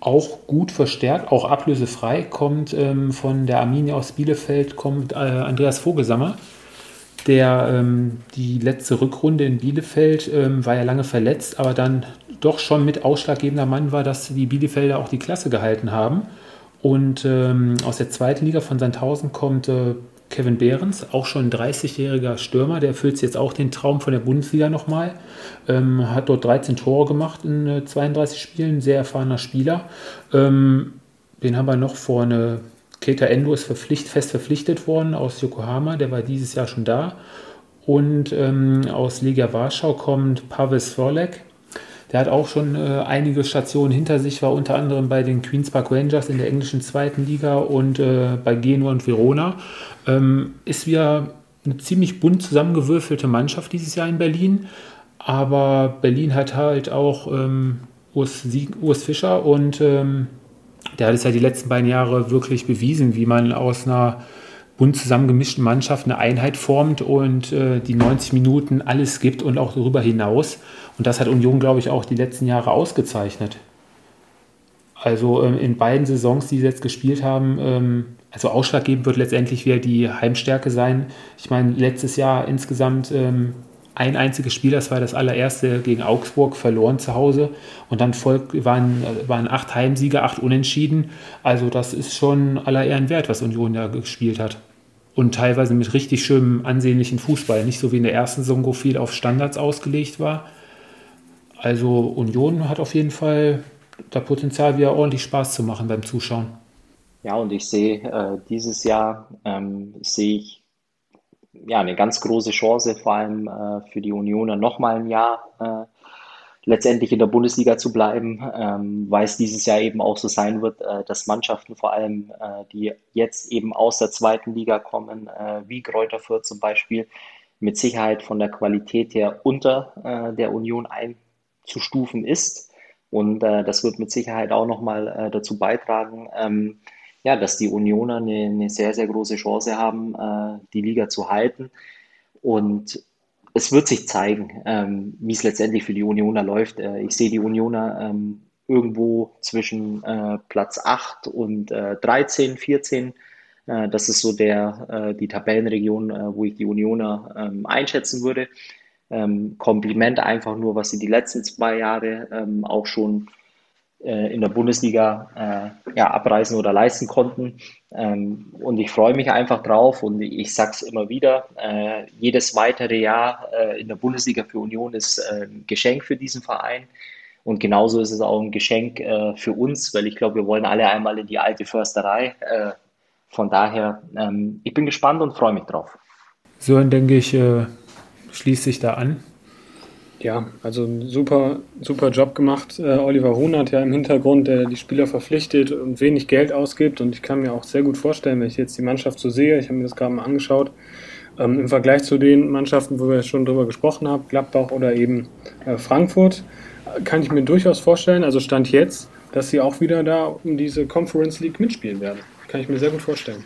auch gut verstärkt, auch ablösefrei. Kommt ähm, von der Arminia aus Bielefeld, kommt äh, Andreas Vogelsammer, der ähm, die letzte Rückrunde in Bielefeld ähm, war ja lange verletzt, aber dann doch schon mit ausschlaggebender Mann war, dass die Bielefelder auch die Klasse gehalten haben. Und ähm, aus der zweiten Liga von Sandhausen kommt äh, Kevin Behrens, auch schon ein 30-jähriger Stürmer, der erfüllt jetzt auch den Traum von der Bundesliga nochmal. Ähm, hat dort 13 Tore gemacht in äh, 32 Spielen, sehr erfahrener Spieler. Ähm, den haben wir noch vorne. Keita Endo ist verpflicht, fest verpflichtet worden aus Yokohama, der war dieses Jahr schon da. Und ähm, aus Legia Warschau kommt Pavel Svorlek, der hat auch schon äh, einige Stationen hinter sich, war unter anderem bei den Queens Park Rangers in der englischen zweiten Liga und äh, bei Genua und Verona. Ähm, ist wieder eine ziemlich bunt zusammengewürfelte Mannschaft dieses Jahr in Berlin. Aber Berlin hat halt auch ähm, Urs, Urs, Fischer und ähm, der hat es ja die letzten beiden Jahre wirklich bewiesen, wie man aus einer bunt zusammengemischten Mannschaft eine Einheit formt und äh, die 90 Minuten alles gibt und auch darüber hinaus. Und das hat Union, glaube ich, auch die letzten Jahre ausgezeichnet. Also ähm, in beiden Saisons, die sie jetzt gespielt haben, ähm, also ausschlaggebend wird letztendlich wieder die Heimstärke sein. Ich meine, letztes Jahr insgesamt ähm, ein einziges Spiel, das war das allererste gegen Augsburg, verloren zu Hause. Und dann folgt, waren, waren acht Heimsiege, acht Unentschieden. Also das ist schon aller Ehren wert, was Union da gespielt hat. Und teilweise mit richtig schönem, ansehnlichen Fußball. Nicht so wie in der ersten Saison, wo viel auf Standards ausgelegt war. Also Union hat auf jeden Fall das Potenzial, wieder ordentlich Spaß zu machen beim Zuschauen. Ja, und ich sehe äh, dieses Jahr ähm, sehe ich ja eine ganz große Chance, vor allem äh, für die Unioner nochmal ein Jahr äh, letztendlich in der Bundesliga zu bleiben, ähm, weil es dieses Jahr eben auch so sein wird, äh, dass Mannschaften vor allem, äh, die jetzt eben aus der zweiten Liga kommen, äh, wie Kräuter Fürth zum Beispiel, mit Sicherheit von der Qualität her unter der Union einzustufen ist. Und das wird mit Sicherheit auch nochmal dazu beitragen, ähm, ja, dass die Unioner eine, eine sehr, sehr große Chance haben, äh, die Liga zu halten. Und es wird sich zeigen, ähm, wie es letztendlich für die Unioner läuft. Äh, ich sehe die Unioner ähm, irgendwo zwischen äh, Platz 8 und äh, 13, 14. Äh, das ist so der, äh, die Tabellenregion, äh, wo ich die Unioner ähm, einschätzen würde. Ähm, Kompliment einfach nur, was sie die letzten zwei Jahre ähm, auch schon äh, in der Bundesliga äh, ja, abreißen oder leisten konnten. Ähm, und ich freue mich einfach drauf und ich sage es immer wieder, äh, jedes weitere Jahr äh, in der Bundesliga für Union ist äh, ein Geschenk für diesen Verein. Und genauso ist es auch ein Geschenk äh, für uns, weil ich glaube, wir wollen alle einmal in die alte Försterei. von daher, ähm, ich bin gespannt und freue mich drauf. So, denke ich, schließt sich da an. Ja, also ein super, super Job gemacht. Äh, Oliver Huhn hat ja im Hintergrund, der die Spieler verpflichtet und wenig Geld ausgibt. Und ich kann mir auch sehr gut vorstellen, wenn ich jetzt die Mannschaft so sehe, ich habe mir das gerade mal angeschaut, Ähm, Im Vergleich zu den Mannschaften, wo wir schon drüber gesprochen haben, Gladbach oder eben äh, Frankfurt, kann ich mir durchaus vorstellen, also Stand jetzt, dass sie auch wieder da um diese Conference League mitspielen werden. Kann ich mir sehr gut vorstellen.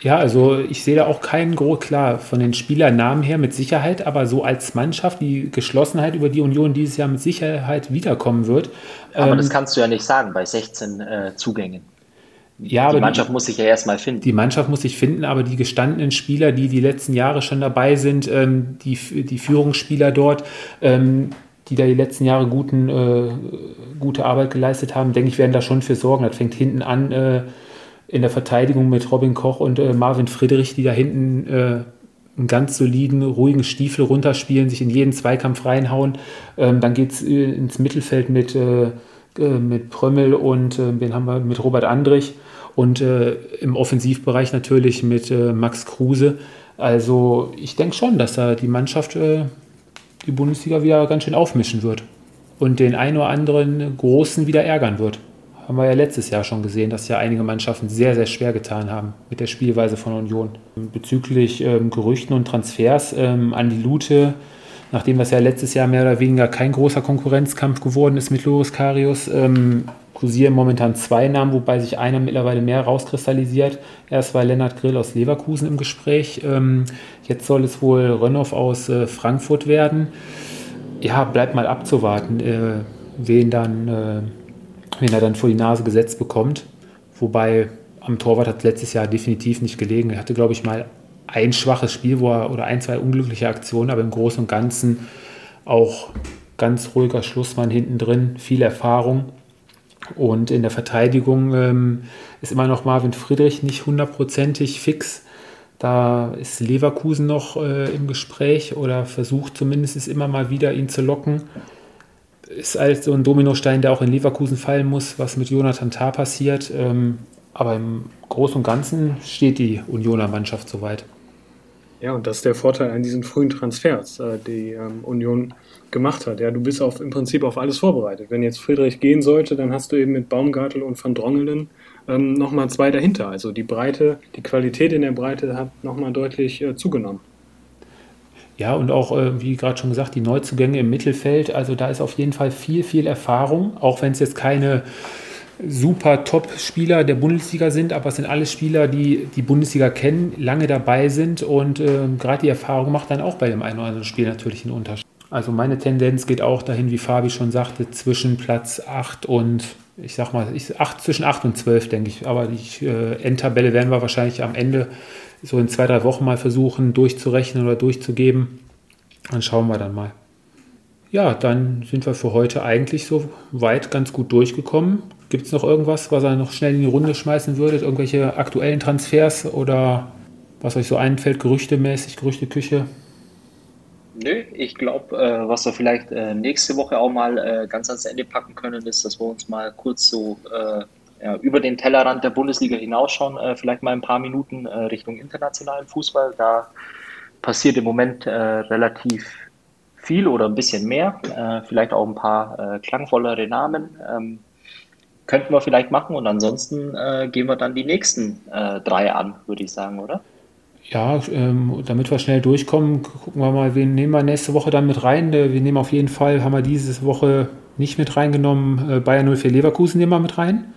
Ja, also ich sehe da auch keinen groß, klar, von den Spielernamen her mit Sicherheit, aber so als Mannschaft, die Geschlossenheit über die Union dieses Jahr mit Sicherheit wiederkommen wird. Aber ähm, das kannst du ja nicht sagen bei 16 äh, Zugängen. Ja, die Mannschaft die, muss sich ja erstmal finden. Die Mannschaft muss sich finden, aber die gestandenen Spieler, die die letzten Jahre schon dabei sind, ähm, die, die Führungsspieler dort, ähm, die da die letzten Jahre guten, äh, gute Arbeit geleistet haben, denke ich, werden da schon für sorgen. Das fängt hinten an äh, in der Verteidigung mit Robin Koch und äh, Marvin Friedrich, die da hinten äh, einen ganz soliden, ruhigen Stiefel runterspielen, sich in jeden Zweikampf reinhauen. Ähm, dann geht es äh, ins Mittelfeld mit, äh, mit Prömmel und wen haben wir mit Robert Andrich und im Offensivbereich natürlich mit Max Kruse. Also ich denke schon, dass da die Mannschaft die Bundesliga wieder ganz schön aufmischen wird und den einen oder anderen Großen wieder ärgern wird. Haben wir ja letztes Jahr schon gesehen, dass ja einige Mannschaften sehr, sehr schwer getan haben mit der Spielweise von Union. Bezüglich ähm, Gerüchten und Transfers ähm, an die Lute, nachdem das ja letztes Jahr mehr oder weniger kein großer Konkurrenzkampf geworden ist mit Loris Karius, ähm, kursieren momentan zwei Namen, wobei sich einer mittlerweile mehr rauskristallisiert. Erst war Lennart Grill aus Leverkusen im Gespräch. Ähm, jetzt soll es wohl Rönnoff aus äh, Frankfurt werden. Ja, bleibt mal abzuwarten, äh, wen, dann, äh, wen er dann vor die Nase gesetzt bekommt. Wobei am Torwart hat letztes Jahr definitiv nicht gelegen. Er hatte, glaube ich, mal ein schwaches Spiel wo er, oder ein, zwei unglückliche Aktionen, aber im Großen und Ganzen auch ganz ruhiger Schlussmann hinten drin, viel Erfahrung. Und in der Verteidigung ähm, ist immer noch Marvin Friedrich nicht hundertprozentig fix. Da ist Leverkusen noch äh, im Gespräch oder versucht zumindest immer mal wieder ihn zu locken. Ist halt so ein Dominostein, der auch in Leverkusen fallen muss, was mit Jonathan Tah passiert. Ähm, aber im Großen und Ganzen steht die Unioner Mannschaft soweit. Ja, und das ist der Vorteil an diesen frühen Transfers, äh, die ähm, Union gemacht hat. Ja, du bist auf, im Prinzip auf alles vorbereitet. Wenn jetzt Friedrich gehen sollte, dann hast du eben mit Baumgartel und Van Drongelen ähm, nochmal zwei dahinter. Also die Breite, die Qualität in der Breite hat nochmal deutlich äh, zugenommen. Ja, und auch, äh, wie gerade schon gesagt, die Neuzugänge im Mittelfeld. Also da ist auf jeden Fall viel, viel Erfahrung, auch wenn es jetzt keine super Top-Spieler der Bundesliga sind, aber es sind alle Spieler, die die Bundesliga kennen, lange dabei sind und äh, gerade die Erfahrung macht dann auch bei dem einen oder anderen Spiel natürlich einen Unterschied. Also meine Tendenz geht auch dahin, wie Fabi schon sagte, zwischen Platz 8 und, ich sag mal, ich, 8, zwischen 8 und 12, denke ich. Aber die äh, Endtabelle werden wir wahrscheinlich am Ende so in zwei, drei Wochen mal versuchen durchzurechnen oder durchzugeben. Dann schauen wir dann mal. Ja, dann sind wir für heute eigentlich so weit ganz gut durchgekommen. Gibt es noch irgendwas, was ihr noch schnell in die Runde schmeißen würdet? Irgendwelche aktuellen Transfers oder was euch so einfällt, gerüchtemäßig, Gerüchteküche? Nö, ich glaube, äh, was wir vielleicht äh, nächste Woche auch mal äh, ganz ans Ende packen können, ist, dass wir uns mal kurz so äh, ja, über den Tellerrand der Bundesliga hinausschauen, äh, vielleicht mal ein paar Minuten äh, Richtung internationalen Fußball. Da passiert im Moment relativ viel oder ein bisschen mehr, vielleicht auch ein paar klangvollere Namen. Ähm, könnten wir vielleicht machen und ansonsten gehen wir dann die nächsten drei an, würde ich sagen, oder? Ja, ähm, damit wir schnell durchkommen, gucken wir mal, wen nehmen wir nächste Woche dann mit rein. Wir nehmen auf jeden Fall, haben wir diese Woche nicht mit reingenommen, äh, Bayern 04 Leverkusen nehmen wir mit rein.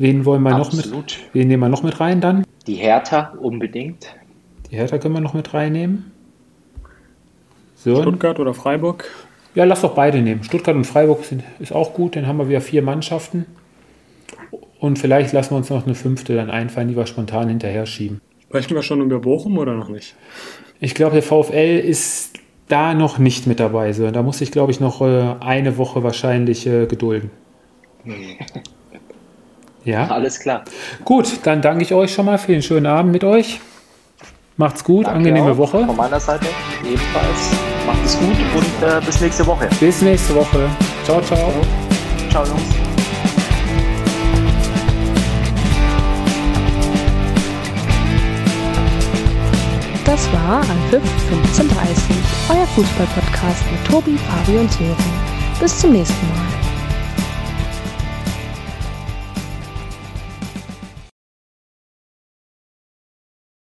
Wen wollen wir Absolut. noch mit? Wen nehmen wir noch mit rein dann? Die Hertha unbedingt. Die Hertha können wir noch mit reinnehmen. So. Stuttgart oder Freiburg? Ja, lass doch beide nehmen. Stuttgart und Freiburg sind, ist auch gut, dann haben wir wieder vier Mannschaften. Und vielleicht lassen wir uns noch eine fünfte dann einfallen, die wir spontan hinterher schieben. Sprechen wir schon über Bochum oder noch nicht? Ich glaube, der VfL ist da noch nicht mit dabei. So. Da muss ich, glaube ich, noch äh, eine Woche wahrscheinlich äh, gedulden. Ja? Alles klar. Gut, dann danke ich euch schon mal für den schönen Abend mit euch. Macht's gut, danke angenehme auch. Woche. Von meiner Seite ebenfalls. Macht es gut und äh, bis nächste Woche. Bis nächste Woche. Ciao, ciao. Ciao, Jungs. Das war Anpfiff 1530, euer Fußballpodcast mit Tobi, Fabi und Sören. Bis zum nächsten Mal.